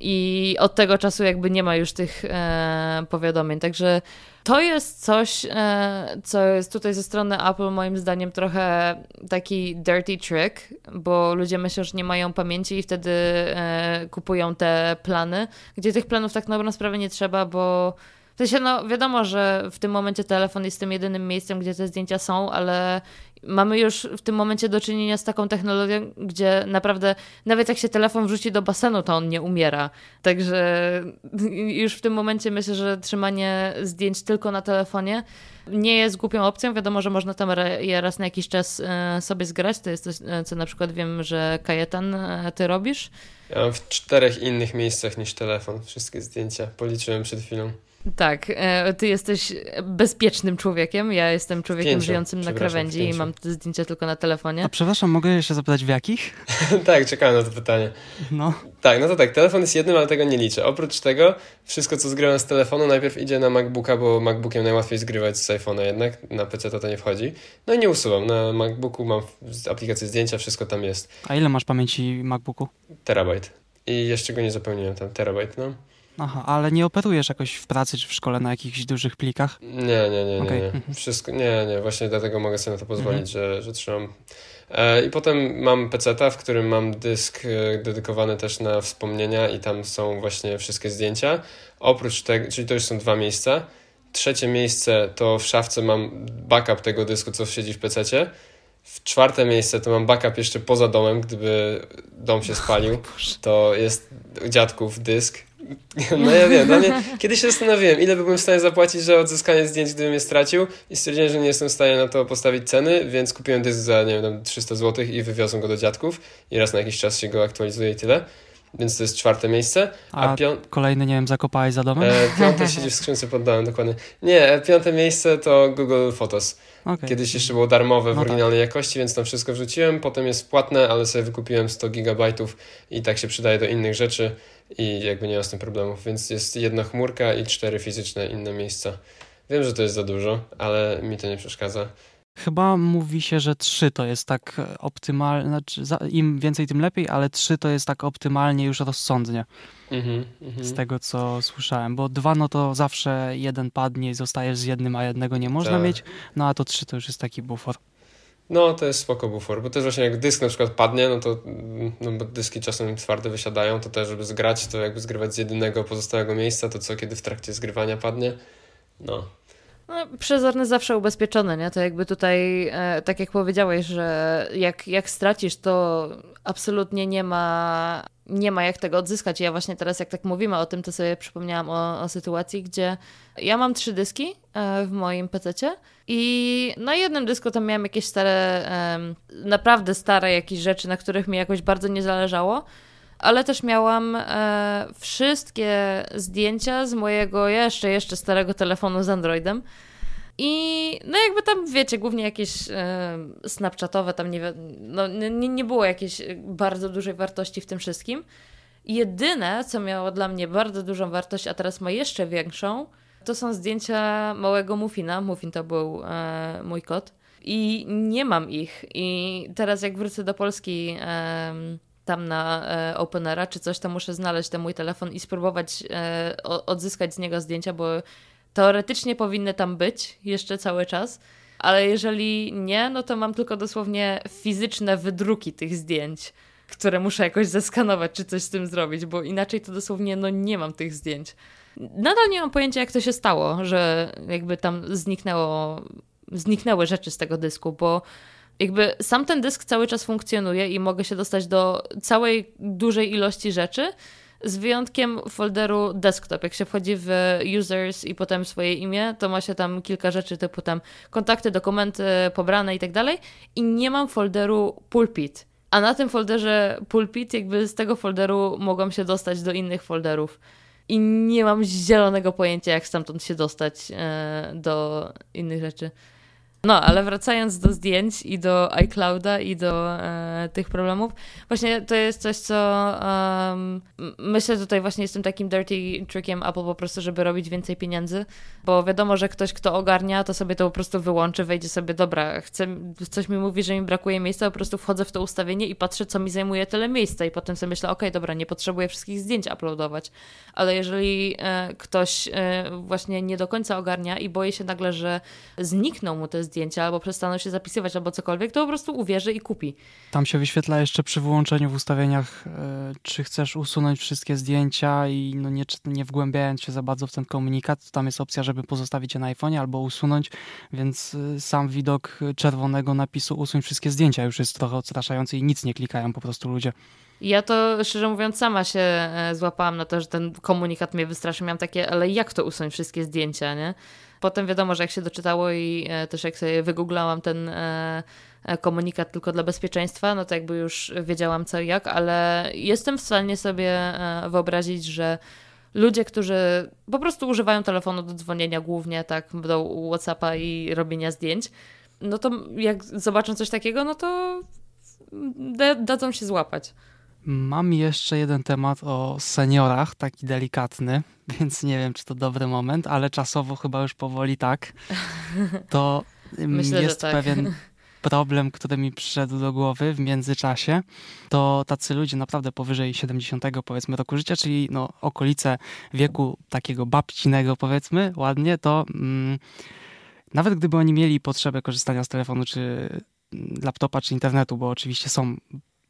i od tego czasu jakby nie ma już tych e, powiadomień. Także to jest coś, e, co jest tutaj ze strony Apple moim zdaniem trochę taki dirty trick, bo ludzie myślą, że nie mają pamięci i wtedy e, kupują te plany, gdzie tych planów tak na dobrą sprawę nie trzeba, bo W sensie, no wiadomo, że w tym momencie telefon jest tym jedynym miejscem, gdzie te zdjęcia są, ale mamy już w tym momencie do czynienia z taką technologią, gdzie naprawdę nawet jak się telefon wrzuci do basenu, to on nie umiera. Także już w tym momencie myślę, że trzymanie zdjęć tylko na telefonie nie jest głupią opcją. Wiadomo, że można tam je raz na jakiś czas e, sobie zgrać. To jest coś, e, co na przykład wiem, że Kajetan e, ty robisz. Ja mam w czterech innych miejscach niż telefon wszystkie zdjęcia. Policzyłem przed chwilą. Tak, e, ty jesteś bezpiecznym człowiekiem, ja jestem człowiekiem Pięciu, żyjącym na krawędzi i mam te zdjęcia tylko na telefonie. A przepraszam, mogę się zapytać w jakich? tak, czekałem na to pytanie. No. Tak, no to tak, telefon jest jednym, ale tego nie liczę. Oprócz tego, wszystko co zgrywam z telefonu najpierw idzie na MacBooka, bo MacBookiem najłatwiej zgrywać z iPhone'a jednak, na PC to, to nie wchodzi. No i nie usuwam, na MacBooku mam aplikację zdjęcia, wszystko tam jest. A ile masz pamięci MacBooku? Terabajt. I jeszcze go nie zapełniłem, tam terabajt, no. Aha, ale nie operujesz jakoś w pracy czy w szkole na jakichś dużych plikach? Nie, nie, nie, okay. nie. Mhm. Wszystko, nie, nie, właśnie dlatego mogę sobie na to pozwolić, mhm. że, że trzymam. E, I potem mam peceta, w którym mam dysk e, dedykowany też na wspomnienia i tam są właśnie wszystkie zdjęcia. Oprócz tego, czyli to już są dwa miejsca. Trzecie miejsce to w szafce mam backup tego dysku, co siedzi w pececie. W czwarte miejsce to mam backup jeszcze poza domem, gdyby dom się spalił. To jest dziadków dysk no ja wiem, dla mnie kiedyś się zastanowiłem, ile byłbym w stanie zapłacić za odzyskanie zdjęć, gdybym je stracił i stwierdziłem, że nie jestem w stanie na to postawić ceny, więc kupiłem dysk za, nie wiem, 300 zł i wywiozłem go do dziadków i raz na jakiś czas się go aktualizuje i tyle. Więc to jest czwarte miejsce. A, a pią... kolejny, nie wiem, zakopałeś za domem? E, piąte siedzi w skrzynce pod domem, dokładnie. Nie, e, piąte miejsce to Google Photos. Okay. Kiedyś jeszcze było darmowe w no tak. oryginalnej tak. jakości, więc tam wszystko wrzuciłem. Potem jest płatne, ale sobie wykupiłem 100 gigabajtów i tak się przydaje do innych rzeczy i jakby nie ma z tym problemów. Więc jest jedna chmurka i cztery fizyczne inne miejsca. Wiem, że to jest za dużo, ale mi to nie przeszkadza. Chyba mówi się, że trzy to jest tak optymalnie, znaczy im więcej, tym lepiej, ale trzy to jest tak optymalnie już rozsądnie. Mm -hmm, z tego, co słyszałem. Bo dwa, no to zawsze jeden padnie i zostajesz z jednym, a jednego nie można tak. mieć. No a to trzy to już jest taki bufor. No, to jest spoko bufor, bo też właśnie jak dysk na przykład padnie, no to no bo dyski czasem twarde wysiadają, to też żeby zgrać, to jakby zgrywać z jedynego pozostałego miejsca, to co kiedy w trakcie zgrywania padnie, no no, zawsze ubezpieczony, nie? To jakby tutaj, e, tak jak powiedziałeś, że jak, jak stracisz, to absolutnie nie ma, nie ma jak tego odzyskać. Ja właśnie teraz, jak tak mówimy o tym, to sobie przypomniałam o, o sytuacji, gdzie ja mam trzy dyski e, w moim PC i na jednym dysku tam miałam jakieś stare, e, naprawdę stare jakieś rzeczy, na których mi jakoś bardzo nie zależało ale też miałam e, wszystkie zdjęcia z mojego jeszcze, jeszcze starego telefonu z Androidem. I no jakby tam, wiecie, głównie jakieś e, snapchatowe, tam nie, no, nie, nie było jakiejś bardzo dużej wartości w tym wszystkim. Jedyne, co miało dla mnie bardzo dużą wartość, a teraz ma jeszcze większą, to są zdjęcia małego Muffina. Muffin to był e, mój kot. I nie mam ich. I teraz jak wrócę do Polski... E, tam na e, Openera czy coś, to muszę znaleźć ten mój telefon i spróbować e, odzyskać z niego zdjęcia, bo teoretycznie powinny tam być jeszcze cały czas, ale jeżeli nie, no to mam tylko dosłownie fizyczne wydruki tych zdjęć, które muszę jakoś zeskanować czy coś z tym zrobić, bo inaczej to dosłownie no nie mam tych zdjęć. Nadal nie mam pojęcia, jak to się stało, że jakby tam zniknęło, zniknęły rzeczy z tego dysku, bo jakby sam ten dysk cały czas funkcjonuje i mogę się dostać do całej dużej ilości rzeczy, z wyjątkiem folderu desktop. Jak się wchodzi w users i potem swoje imię, to ma się tam kilka rzeczy typu tam kontakty, dokumenty pobrane i tak dalej i nie mam folderu pulpit. A na tym folderze pulpit, jakby z tego folderu mogłam się dostać do innych folderów. I nie mam zielonego pojęcia, jak stamtąd się dostać e, do innych rzeczy. No, ale wracając do zdjęć i do iClouda i do e, tych problemów, właśnie to jest coś, co um, myślę tutaj właśnie jestem takim dirty trickiem Apple po prostu, żeby robić więcej pieniędzy, bo wiadomo, że ktoś, kto ogarnia, to sobie to po prostu wyłączy, wejdzie sobie, dobra, chcę, coś mi mówi, że mi brakuje miejsca, po prostu wchodzę w to ustawienie i patrzę, co mi zajmuje tyle miejsca i potem sobie myślę, ok, dobra, nie potrzebuję wszystkich zdjęć uploadować, ale jeżeli e, ktoś e, właśnie nie do końca ogarnia i boi się nagle, że znikną mu te zdjęcia, zdjęcia, albo przestaną się zapisywać, albo cokolwiek, to po prostu uwierzy i kupi. Tam się wyświetla jeszcze przy wyłączeniu w ustawieniach, e, czy chcesz usunąć wszystkie zdjęcia i no nie, nie wgłębiając się za bardzo w ten komunikat, tam jest opcja, żeby pozostawić je na iPhone'ie albo usunąć, więc e, sam widok czerwonego napisu usuń wszystkie zdjęcia już jest trochę odstraszający i nic nie klikają po prostu ludzie. Ja to szczerze mówiąc sama się e, złapałam na to, że ten komunikat mnie wystraszył. Miałam takie, ale jak to usunąć wszystkie zdjęcia, nie? Potem wiadomo, że jak się doczytało i e, też jak sobie wygooglałam ten e, komunikat tylko dla bezpieczeństwa, no to jakby już wiedziałam co i jak, ale jestem w stanie sobie wyobrazić, że ludzie, którzy po prostu używają telefonu do dzwonienia głównie, tak, do Whatsappa i robienia zdjęć, no to jak zobaczą coś takiego, no to dadzą się złapać. Mam jeszcze jeden temat o seniorach, taki delikatny, więc nie wiem, czy to dobry moment, ale czasowo chyba już powoli tak. To Myślę, jest tak. pewien problem, który mi przyszedł do głowy w międzyczasie. To tacy ludzie naprawdę powyżej 70 powiedzmy roku życia, czyli no, okolice wieku takiego babcinego powiedzmy, ładnie, to mm, nawet gdyby oni mieli potrzebę korzystania z telefonu czy laptopa czy internetu, bo oczywiście są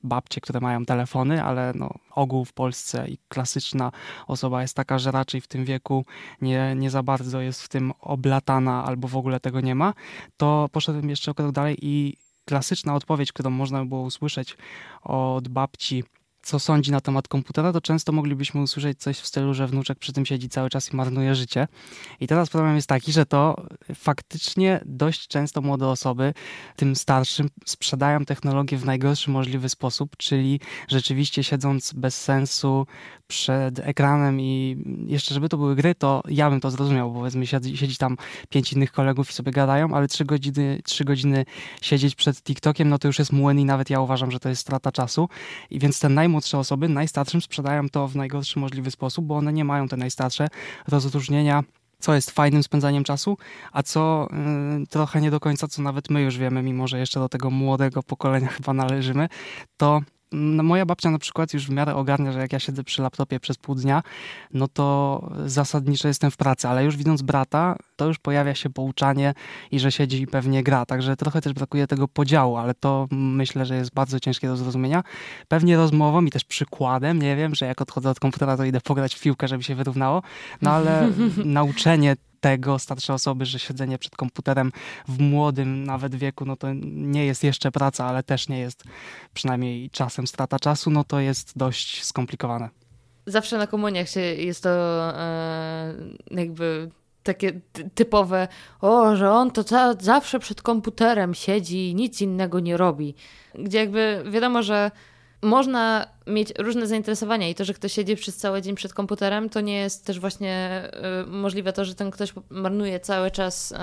babcie, które mają telefony, ale no, ogół w Polsce i klasyczna osoba jest taka, że raczej w tym wieku nie, nie za bardzo jest w tym oblatana albo w ogóle tego nie ma, to poszedłem jeszcze o krok dalej i klasyczna odpowiedź, którą można było usłyszeć od babci co sądzi na temat komputera, to często moglibyśmy usłyszeć coś w stylu, że wnuczek przy tym siedzi cały czas i marnuje życie. I teraz problem jest taki, że to faktycznie dość często młode osoby, tym starszym, sprzedają technologię w najgorszy możliwy sposób, czyli rzeczywiście siedząc bez sensu przed ekranem i jeszcze żeby to były gry, to ja bym to zrozumiał, bo powiedzmy siedzi, siedzi tam pięć innych kolegów i sobie gadają, ale trzy godziny, trzy godziny siedzieć przed TikTokiem, no to już jest młyn i nawet ja uważam, że to jest strata czasu. I więc te najmłodsze osoby najstarszym sprzedają to w najgorszy możliwy sposób, bo one nie mają te najstarsze rozróżnienia co jest fajnym spędzaniem czasu, a co y, trochę nie do końca, co nawet my już wiemy, mimo że jeszcze do tego młodego pokolenia chyba należymy, to no moja babcia na przykład już w miarę ogarnia, że jak ja siedzę przy laptopie przez pół dnia, no to zasadniczo jestem w pracy, ale już widząc brata, to już pojawia się pouczanie i że siedzi i pewnie gra, także trochę też brakuje tego podziału, ale to myślę, że jest bardzo ciężkie do zrozumienia. Pewnie rozmową i też przykładem, nie wiem, że jak odchodzę od komputera, to idę pograć w piłkę, żeby się wyrównało, no ale nauczenie tego starsze osoby, że siedzenie przed komputerem w młodym nawet wieku, no to nie jest jeszcze praca, ale też nie jest przynajmniej czasem strata czasu, no to jest dość skomplikowane. Zawsze na komuniach się jest to e, jakby takie typowe, o, że on to za, zawsze przed komputerem siedzi i nic innego nie robi. Gdzie jakby wiadomo, że można mieć różne zainteresowania i to, że ktoś siedzi przez cały dzień przed komputerem, to nie jest też właśnie y, możliwe to, że ten ktoś marnuje cały czas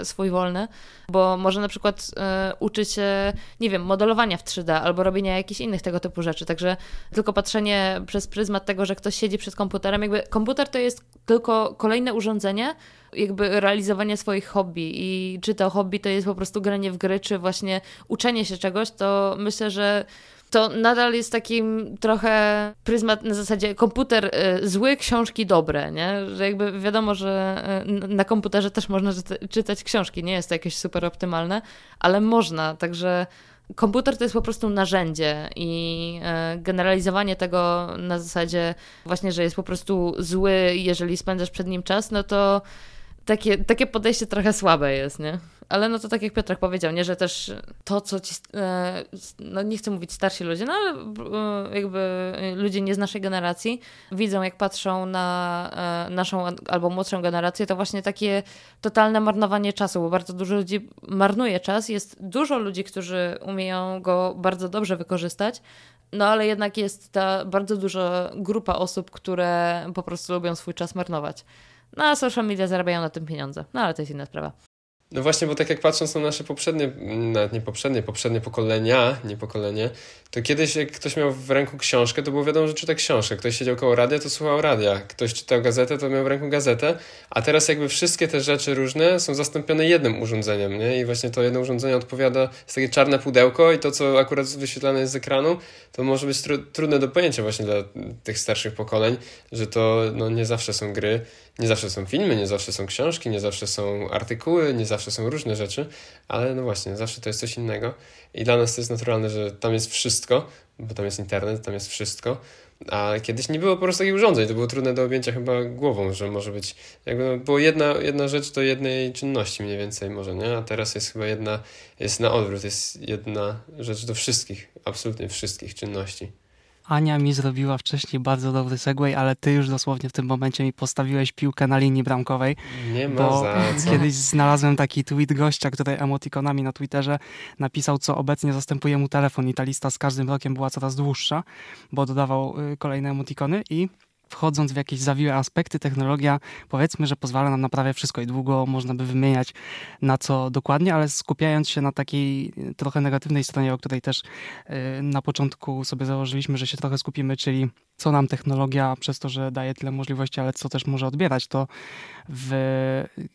y, swój wolny, bo może na przykład y, uczyć się, nie wiem, modelowania w 3D albo robienia jakichś innych tego typu rzeczy. Także tylko patrzenie przez pryzmat tego, że ktoś siedzi przed komputerem, jakby komputer to jest tylko kolejne urządzenie, jakby realizowanie swoich hobby i czy to hobby to jest po prostu granie w gry, czy właśnie uczenie się czegoś, to myślę, że to nadal jest takim trochę pryzmat na zasadzie komputer y, zły, książki dobre, nie? Że jakby wiadomo, że y, na komputerze też można czytać książki, nie jest to jakieś super optymalne, ale można, także komputer to jest po prostu narzędzie i y, generalizowanie tego na zasadzie właśnie, że jest po prostu zły, jeżeli spędzasz przed nim czas, no to takie, takie podejście trochę słabe jest, nie? Ale no to tak jak Piotrek powiedział, nie, że też to, co ci, e, no nie chcę mówić starsi ludzie, no ale e, jakby ludzie nie z naszej generacji widzą, jak patrzą na e, naszą albo młodszą generację, to właśnie takie totalne marnowanie czasu, bo bardzo dużo ludzi marnuje czas. Jest dużo ludzi, którzy umieją go bardzo dobrze wykorzystać, no ale jednak jest ta bardzo duża grupa osób, które po prostu lubią swój czas marnować. No a social media zarabiają na tym pieniądze. No ale to jest inna sprawa. No właśnie, bo tak jak patrząc na nasze poprzednie, nawet nie poprzednie, poprzednie pokolenia, nie pokolenie, to kiedyś jak ktoś miał w ręku książkę, to było wiadomo, że czyta książkę. Ktoś siedział koło radia, to słuchał radia. Ktoś czytał gazetę, to miał w ręku gazetę. A teraz jakby wszystkie te rzeczy różne są zastąpione jednym urządzeniem, nie? I właśnie to jedno urządzenie odpowiada, jest takie czarne pudełko i to, co akurat wyświetlane jest z ekranu, to może być tru trudne do pojęcia właśnie dla tych starszych pokoleń, że to no, nie zawsze są gry nie zawsze są filmy, nie zawsze są książki, nie zawsze są artykuły, nie zawsze są różne rzeczy, ale no właśnie, zawsze to jest coś innego. I dla nas to jest naturalne, że tam jest wszystko, bo tam jest internet, tam jest wszystko. A kiedyś nie było po prostu takich urządzeń, to było trudne do objęcia chyba głową, że może być, jakby no, było jedna, jedna rzecz do jednej czynności mniej więcej może, nie? A teraz jest chyba jedna, jest na odwrót, jest jedna rzecz do wszystkich, absolutnie wszystkich czynności. Ania mi zrobiła wcześniej bardzo dobry segway, ale ty już dosłownie w tym momencie mi postawiłeś piłkę na linii bramkowej. Nie ma bo za co. Kiedyś znalazłem taki tweet gościa, który emotikonami na Twitterze napisał, co obecnie zastępuje mu telefon i ta lista z każdym rokiem była coraz dłuższa, bo dodawał y, kolejne emotikony i wchodząc w jakieś zawiłe aspekty, technologia powiedzmy, że pozwala nam na prawie wszystko i długo można by wymieniać na co dokładnie, ale skupiając się na takiej trochę negatywnej stronie, o której też y, na początku sobie założyliśmy, że się trochę skupimy, czyli co nam technologia przez to, że daje tyle możliwości, ale co też może odbierać, to w,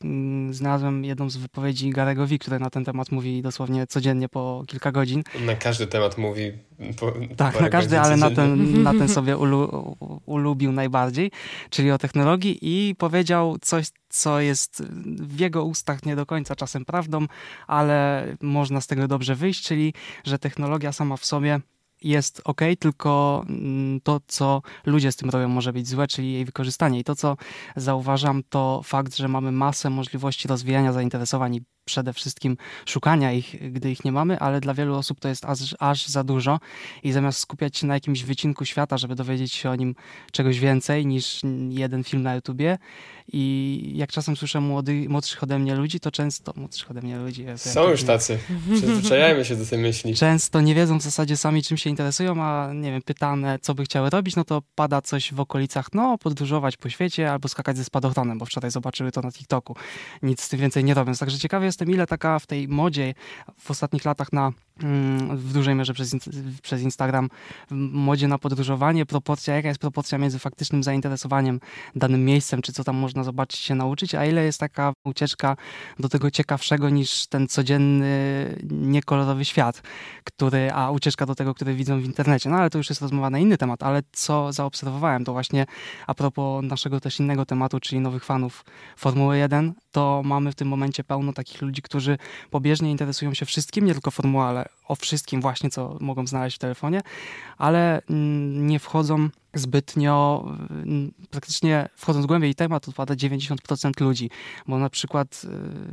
mm, znalazłem jedną z wypowiedzi Garego V, który na ten temat mówi dosłownie codziennie po kilka godzin. Na każdy temat mówi po, Tak, na każdy, ale na ten, na ten sobie ulu, ulubił najbardziej, czyli o technologii i powiedział coś, co jest w jego ustach nie do końca czasem prawdą, ale można z tego dobrze wyjść, czyli że technologia sama w sobie jest ok, tylko mm, to, co ludzie z tym robią, może być złe, czyli jej wykorzystanie. I to, co zauważam, to fakt, że mamy masę możliwości rozwijania zainteresowań i przede wszystkim szukania ich, gdy ich nie mamy, ale dla wielu osób to jest aż, aż za dużo i zamiast skupiać się na jakimś wycinku świata, żeby dowiedzieć się o nim czegoś więcej niż jeden film na YouTubie i jak czasem słyszę młody, młodszych ode mnie ludzi, to często, młodszych ode mnie ludzi... Są już tacy, przyzwyczajajmy się do tej myśli. Często nie wiedzą w zasadzie sami czym się interesują, a nie wiem, pytane co by chciały robić, no to pada coś w okolicach, no podróżować po świecie albo skakać ze spadochronem, bo wczoraj zobaczyły to na TikToku. Nic z tym więcej nie robią. Także ciekawie jest jestem, ile taka w tej modzie w ostatnich latach na w dużej mierze przez, przez Instagram, w modzie na podróżowanie, proporcja, jaka jest proporcja między faktycznym zainteresowaniem danym miejscem, czy co tam można zobaczyć, się nauczyć, a ile jest taka ucieczka do tego ciekawszego niż ten codzienny, niekolorowy świat, który, a ucieczka do tego, który widzą w internecie. No ale to już jest rozmowa na inny temat, ale co zaobserwowałem, to właśnie a propos naszego też innego tematu, czyli nowych fanów Formuły 1, to mamy w tym momencie pełno takich ludzi, którzy pobieżnie interesują się wszystkim, nie tylko formułą, ale o wszystkim właśnie, co mogą znaleźć w telefonie, ale mm, nie wchodzą zbytnio, mm, praktycznie wchodząc głębiej temat odpada 90% ludzi, bo na przykład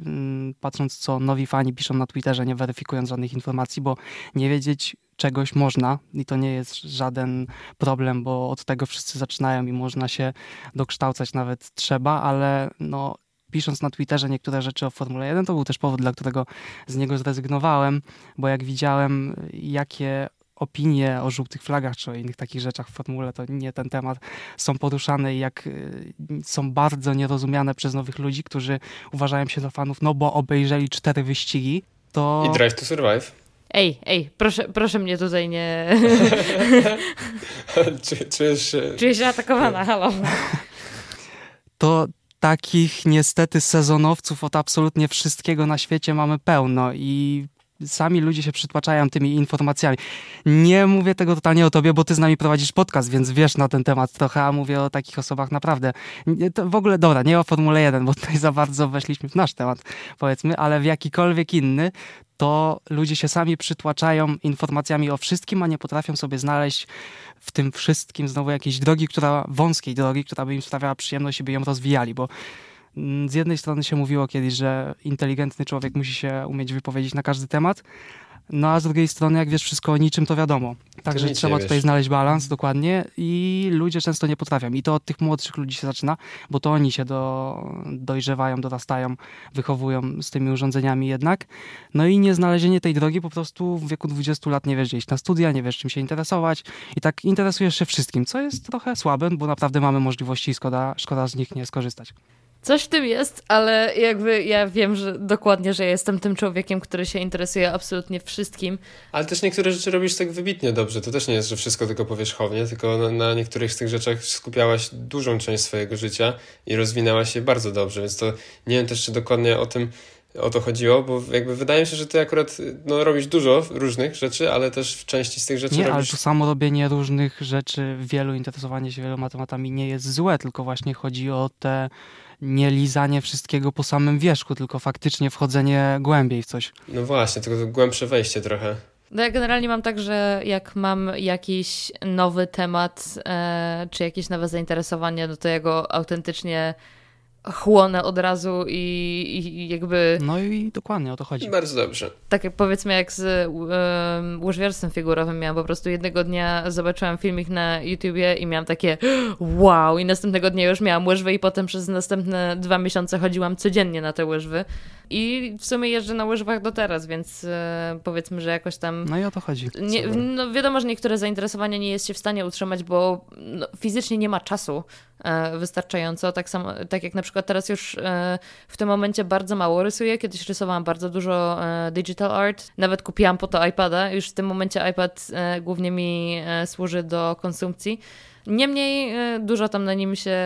mm, patrząc co nowi fani piszą na Twitterze, nie weryfikując żadnych informacji, bo nie wiedzieć czegoś można i to nie jest żaden problem, bo od tego wszyscy zaczynają i można się dokształcać nawet trzeba, ale no pisząc na Twitterze niektóre rzeczy o Formule 1, to był też powód, dla którego z niego zrezygnowałem, bo jak widziałem, jakie opinie o żółtych flagach czy o innych takich rzeczach w formule, to nie ten temat, są poruszane i jak y, są bardzo nierozumiane przez nowych ludzi, którzy uważają się za fanów, no bo obejrzeli cztery wyścigi, to... I Drive to Survive. Ej, ej, proszę, proszę mnie tutaj nie... czujesz się... Czuję się atakowana, halo. To takich niestety sezonowców od absolutnie wszystkiego na świecie mamy pełno i sami ludzie się przytłaczają tymi informacjami. Nie mówię tego totalnie o tobie, bo ty z nami prowadzisz podcast, więc wiesz na ten temat trochę, a mówię o takich osobach naprawdę. To w ogóle, dobra, nie o Formule 1, bo tutaj za bardzo weszliśmy w nasz temat, powiedzmy, ale w jakikolwiek inny, to ludzie się sami przytłaczają informacjami o wszystkim, a nie potrafią sobie znaleźć w tym wszystkim znowu jakiejś drogi, która, wąskiej drogi, która by im sprawiała przyjemność i by ją rozwijali, bo z jednej strony się mówiło kiedyś, że inteligentny człowiek musi się umieć wypowiedzieć na każdy temat, no a z drugiej strony, jak wiesz wszystko o niczym, to wiadomo. Także to trzeba tutaj znaleźć balans dokładnie i ludzie często nie potrafią. I to od tych młodszych ludzi się zaczyna, bo to oni się do, dojrzewają, dorastają, wychowują z tymi urządzeniami jednak. No i nieznalezienie tej drogi po prostu w wieku 20 lat nie wiesz gdzie iść na studia, nie wiesz czym się interesować i tak interesujesz się wszystkim, co jest trochę słabe, bo naprawdę mamy możliwości i szkoda, szkoda z nich nie skorzystać. Coś w tym jest, ale jakby ja wiem, że dokładnie, że jestem tym człowiekiem, który się interesuje absolutnie wszystkim. Ale też niektóre rzeczy robisz tak wybitnie dobrze. To też nie jest, że wszystko tylko powierzchownie, tylko na, na niektórych z tych rzeczach skupiałaś dużą część swojego życia i rozwinęłaś się bardzo dobrze, więc to nie wiem też, czy dokładnie o tym o to chodziło, bo jakby wydaje mi się, że ty akurat no, robisz dużo różnych rzeczy, ale też w części z tych rzeczy Nie, robisz... ale to samo robienie różnych rzeczy, wielu interesowanie się wieloma tematami nie jest złe, tylko właśnie chodzi o te nie lizanie wszystkiego po samym wierzchu, tylko faktycznie wchodzenie głębiej w coś. No właśnie, tylko to głębsze wejście trochę. No ja generalnie mam tak, że jak mam jakiś nowy temat, e, czy jakieś nowe zainteresowanie, no to ja go autentycznie chłonę od razu i, i jakby... No i dokładnie o to chodzi. Bardzo dobrze. Tak jak powiedzmy jak z um, łyżwiarstwem figurowym miałam po prostu jednego dnia zobaczyłam filmik na YouTubie i miałam takie wow i następnego dnia już miałam łyżwy i potem przez następne dwa miesiące chodziłam codziennie na te łyżwy i w sumie jeżdżę na łyżwach do teraz, więc e, powiedzmy, że jakoś tam... No i o to chodzi. Nie, no wiadomo, że niektóre zainteresowania nie jest się w stanie utrzymać, bo no, fizycznie nie ma czasu wystarczająco. Tak, samo, tak jak na przykład teraz już e, w tym momencie bardzo mało rysuję. Kiedyś rysowałam bardzo dużo e, digital art. Nawet kupiłam po to iPada. Już w tym momencie iPad e, głównie mi e, służy do konsumpcji. Niemniej dużo tam na nim się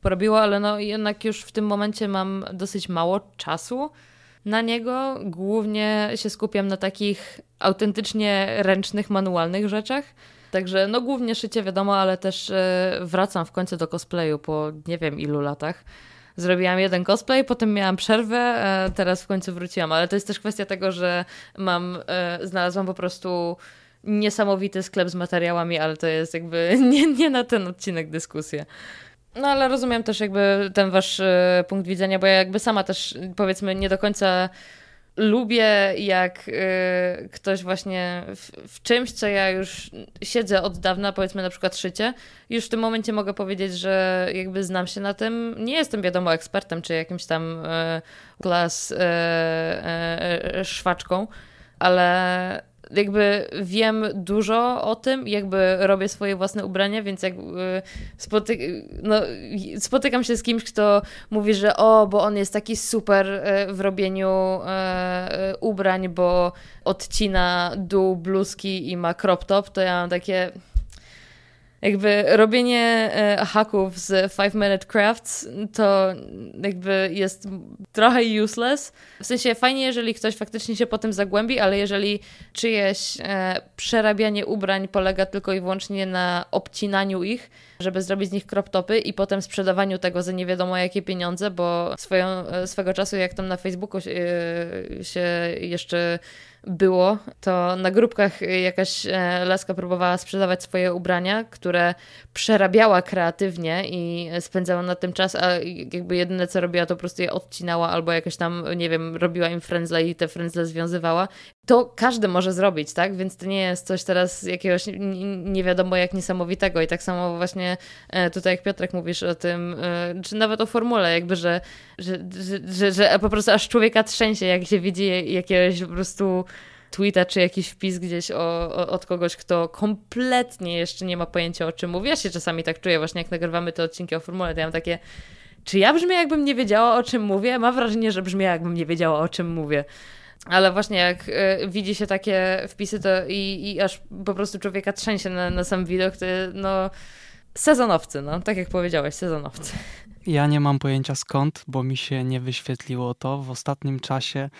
porobiło, ale no jednak już w tym momencie mam dosyć mało czasu na niego. Głównie się skupiam na takich autentycznie ręcznych, manualnych rzeczach. Także no głównie szycie wiadomo, ale też e, wracam w końcu do cosplayu po nie wiem ilu latach. Zrobiłam jeden cosplay, potem miałam przerwę, e, teraz w końcu wróciłam, ale to jest też kwestia tego, że mam, e, znalazłam po prostu niesamowity sklep z materiałami, ale to jest jakby nie, nie na ten odcinek dyskusja. No ale rozumiem też jakby ten wasz punkt widzenia, bo ja jakby sama też powiedzmy nie do końca lubię, jak y, ktoś właśnie w, w, czymś, co ja już siedzę od dawna, powiedzmy na przykład szycie, już w tym momencie mogę powiedzieć, że jakby znam się na tym. Nie jestem wiadomo ekspertem, czy jakimś tam y, klas y, y, szwaczką, ale jakby wiem dużo o tym, jakby robię swoje własne ubrania, więc jak spoty no, spotykam się z kimś, kto mówi, że o, bo on jest taki super e, w robieniu e, ubrań, bo odcina dół bluzki i ma crop top, to ja mam takie jakby robienie e, haków z 5 Minute Crafts to jakby jest trochę useless. W sensie fajnie, jeżeli ktoś faktycznie się po tym zagłębi, ale jeżeli czyjeś e, przerabianie ubrań polega tylko i wyłącznie na obcinaniu ich, żeby zrobić z nich crop topy i potem sprzedawaniu tego za nie wiadomo jakie pieniądze, bo swoją, e, swego czasu jak tam na Facebooku się, się jeszcze było, to na grupkach jakaś e, laska próbowała sprzedawać swoje ubrania, które przerabiała kreatywnie i spędzała na tym czas, a jakby jedyne co robiła to po prostu je odcinała albo jakoś tam, nie wiem, robiła im frędzle i te frędzle związywała. To każdy może zrobić, tak? Więc to nie jest coś teraz jakiegoś nie wiadomo jak niesamowitego i tak samo właśnie e, tutaj jak Piotrek mówisz o tym, e, czy nawet o formule, jakby, że, że, że, że, że po prostu aż człowieka trzęsie, jak się widzi jakiegoś po prostu tweeta czy jakiś wpis gdzieś o, o, od kogoś, kto kompletnie jeszcze nie ma pojęcia o czym mówi. Ja się czasami tak czuję właśnie jak nagrywamy te odcinki o formule, to ja mam takie czy ja brzmię jakbym nie wiedziała o czym mówię? Mam wrażenie, że brzmię jakbym nie wiedziała o czym mówię. Ale właśnie jak y, widzi się takie wpisy to i, i aż po prostu człowieka trzęsie na, na sam widok, to no sezonowcy, no tak jak powiedziałeś, sezonowcy. Ja nie mam pojęcia skąd, bo mi się nie wyświetliło to. W ostatnim czasie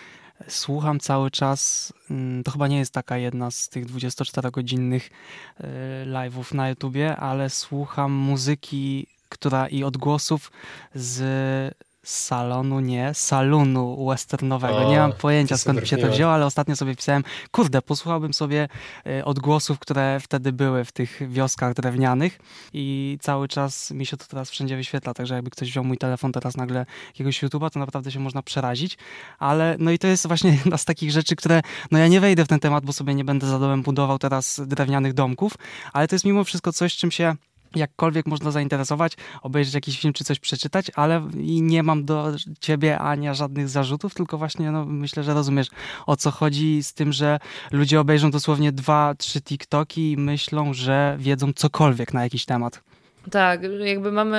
słucham cały czas. Mm, to chyba nie jest taka jedna z tych 24-godzinnych y, live'ów na YouTubie, ale słucham muzyki, która i odgłosów z salonu, nie, salonu westernowego. O, nie mam pojęcia skąd się to wzięło, ale ostatnio sobie pisałem, kurde, posłuchałbym sobie y, odgłosów, które wtedy były w tych wioskach drewnianych i cały czas mi się to teraz wszędzie wyświetla, także jakby ktoś wziął mój telefon teraz nagle jakiegoś YouTube'a, to naprawdę się można przerazić, ale no i to jest właśnie jedna z takich rzeczy, które, no ja nie wejdę w ten temat, bo sobie nie będę za domem budował teraz drewnianych domków, ale to jest mimo wszystko coś, czym się jakkolwiek można zainteresować, obejrzeć jakiś film czy coś przeczytać, ale i nie mam do ciebie, Ania, żadnych zarzutów, tylko właśnie no, myślę, że rozumiesz o co chodzi z tym, że ludzie obejrzą dosłownie dwa, trzy TikToki i myślą, że wiedzą cokolwiek na jakiś temat. Tak, jakby mamy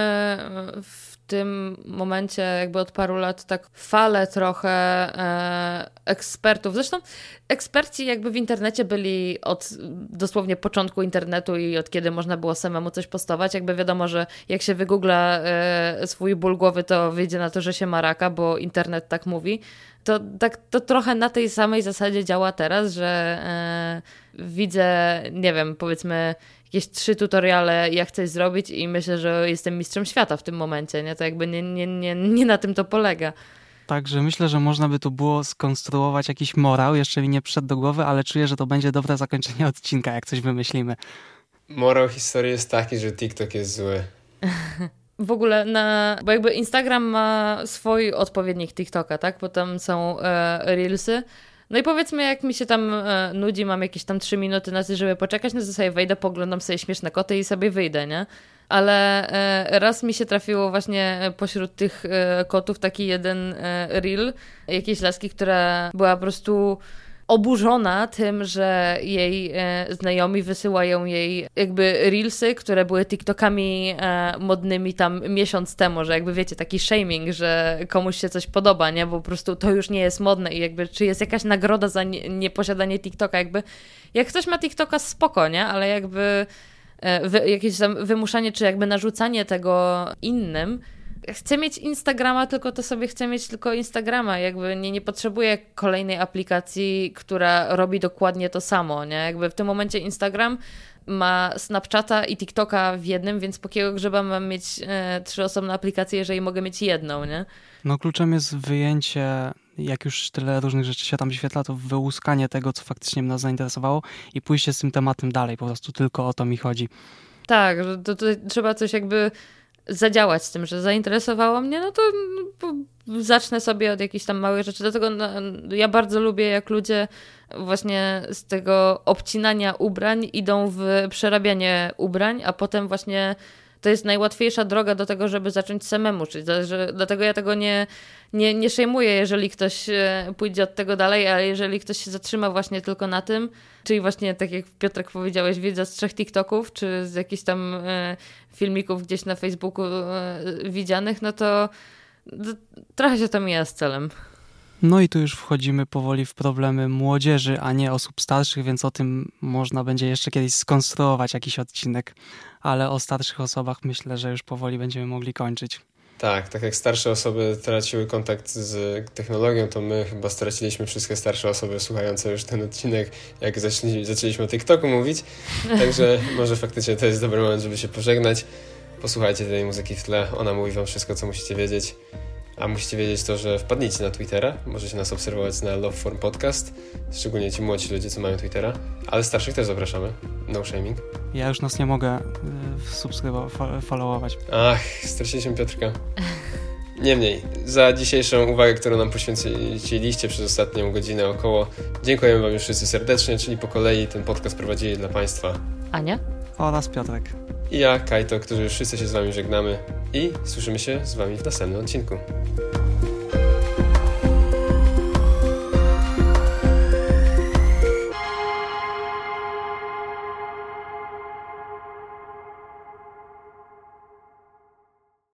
w tym momencie, jakby od paru lat, tak falę trochę e, ekspertów. Zresztą eksperci jakby w internecie byli od dosłownie początku internetu i od kiedy można było samemu coś postować. Jakby wiadomo, że jak się wygoogla e, swój ból głowy, to wyjdzie na to, że się ma raka, bo internet tak mówi. To, tak, to trochę na tej samej zasadzie działa teraz, że e, widzę, nie wiem, powiedzmy jakieś trzy tutoriale, jak coś zrobić i myślę, że jestem mistrzem świata w tym momencie, nie? To jakby nie, nie, nie, nie na tym to polega. Także myślę, że można by tu było skonstruować jakiś morał, jeszcze mi nie przyszedł do głowy, ale czuję, że to będzie dobre zakończenie odcinka, jak coś wymyślimy. Morał historii jest taki, że TikTok jest zły. w ogóle na. Bo jakby Instagram ma swój odpowiednik TikToka, tak? Bo tam są e, Reelsy. No i powiedzmy, jak mi się tam e, nudzi, mam jakieś tam trzy minuty na to, żeby poczekać, no to sobie wejdę, poglądam sobie śmieszne koty i sobie wyjdę, nie? Ale e, raz mi się trafiło właśnie pośród tych e, kotów taki jeden e, reel, jakiejś laski, która była po prostu oburzona tym, że jej e, znajomi wysyłają jej jakby reelsy, które były TikTokami e, modnymi tam miesiąc temu, że jakby wiecie, taki shaming, że komuś się coś podoba, nie? Bo po prostu to już nie jest modne i jakby czy jest jakaś nagroda za nieposiadanie nie TikToka, jakby jak ktoś ma TikToka spoko, nie? Ale jakby e, wy, jakieś tam wymuszanie czy jakby narzucanie tego innym chcę mieć Instagrama, tylko to sobie chcę mieć tylko Instagrama. Jakby nie, nie potrzebuję kolejnej aplikacji, która robi dokładnie to samo, nie? Jakby w tym momencie Instagram ma Snapchata i TikToka w jednym, więc po kiego grzyba mam mieć e, trzy osobne aplikacje, jeżeli mogę mieć jedną, nie? No kluczem jest wyjęcie, jak już tyle różnych rzeczy się tam wyświetla, to wyłuskanie tego, co faktycznie mnie zainteresowało i pójście z tym tematem dalej. Po prostu tylko o to mi chodzi. Tak, to, to trzeba coś jakby zadziałać z tym, że zainteresowało mnie, no to zacznę sobie od jakichś tam małych rzeczy. Dlatego no, ja bardzo lubię, jak ludzie właśnie z tego obcinania ubrań idą w przerabianie ubrań, a potem właśnie to jest najłatwiejsza droga do tego, żeby zacząć samemu czyć. Dlatego ja tego nie, nie, nie szejmuję, jeżeli ktoś e, pójdzie od tego dalej, ale jeżeli ktoś się zatrzyma właśnie tylko na tym, czyli właśnie tak jak Piotrek powiedziałeś, wiedza z trzech TikToków, czy z jakichś tam e, filmików gdzieś na Facebooku e, widzianych, no to trochę się to mija z celem. No i tu już wchodzimy powoli w problemy młodzieży, a nie osób starszych, więc o tym można będzie jeszcze kiedyś skonstruować jakiś odcinek, ale o starszych osobach myślę, że już powoli będziemy mogli kończyć. Tak, tak jak starsze osoby traciły kontakt z technologią, to my chyba straciliśmy wszystkie starsze osoby słuchające już ten odcinek, jak zaczęli, zaczęliśmy o TikToku mówić. Także może faktycznie to jest dobry moment, żeby się pożegnać. Posłuchajcie tej muzyki w tle, ona mówi wam wszystko, co musicie wiedzieć. A musicie wiedzieć to, że wpadnijcie na Twittera, możecie nas obserwować na Love Form Podcast, szczególnie ci młodzi ludzie, co mają Twittera, ale starszych też zapraszamy, no shaming. Ja już nas nie mogę y, subskrybować, followować. Ach, straciliśmy Piotrka. Niemniej, za dzisiejszą uwagę, którą nam poświęciliście przez ostatnią godzinę około, dziękujemy Wam już wszyscy serdecznie, czyli po kolei ten podcast prowadzili dla Państwa Ania oraz Piotrek i ja, Kajto, którzy wszyscy się z Wami żegnamy i słyszymy się z Wami w następnym odcinku.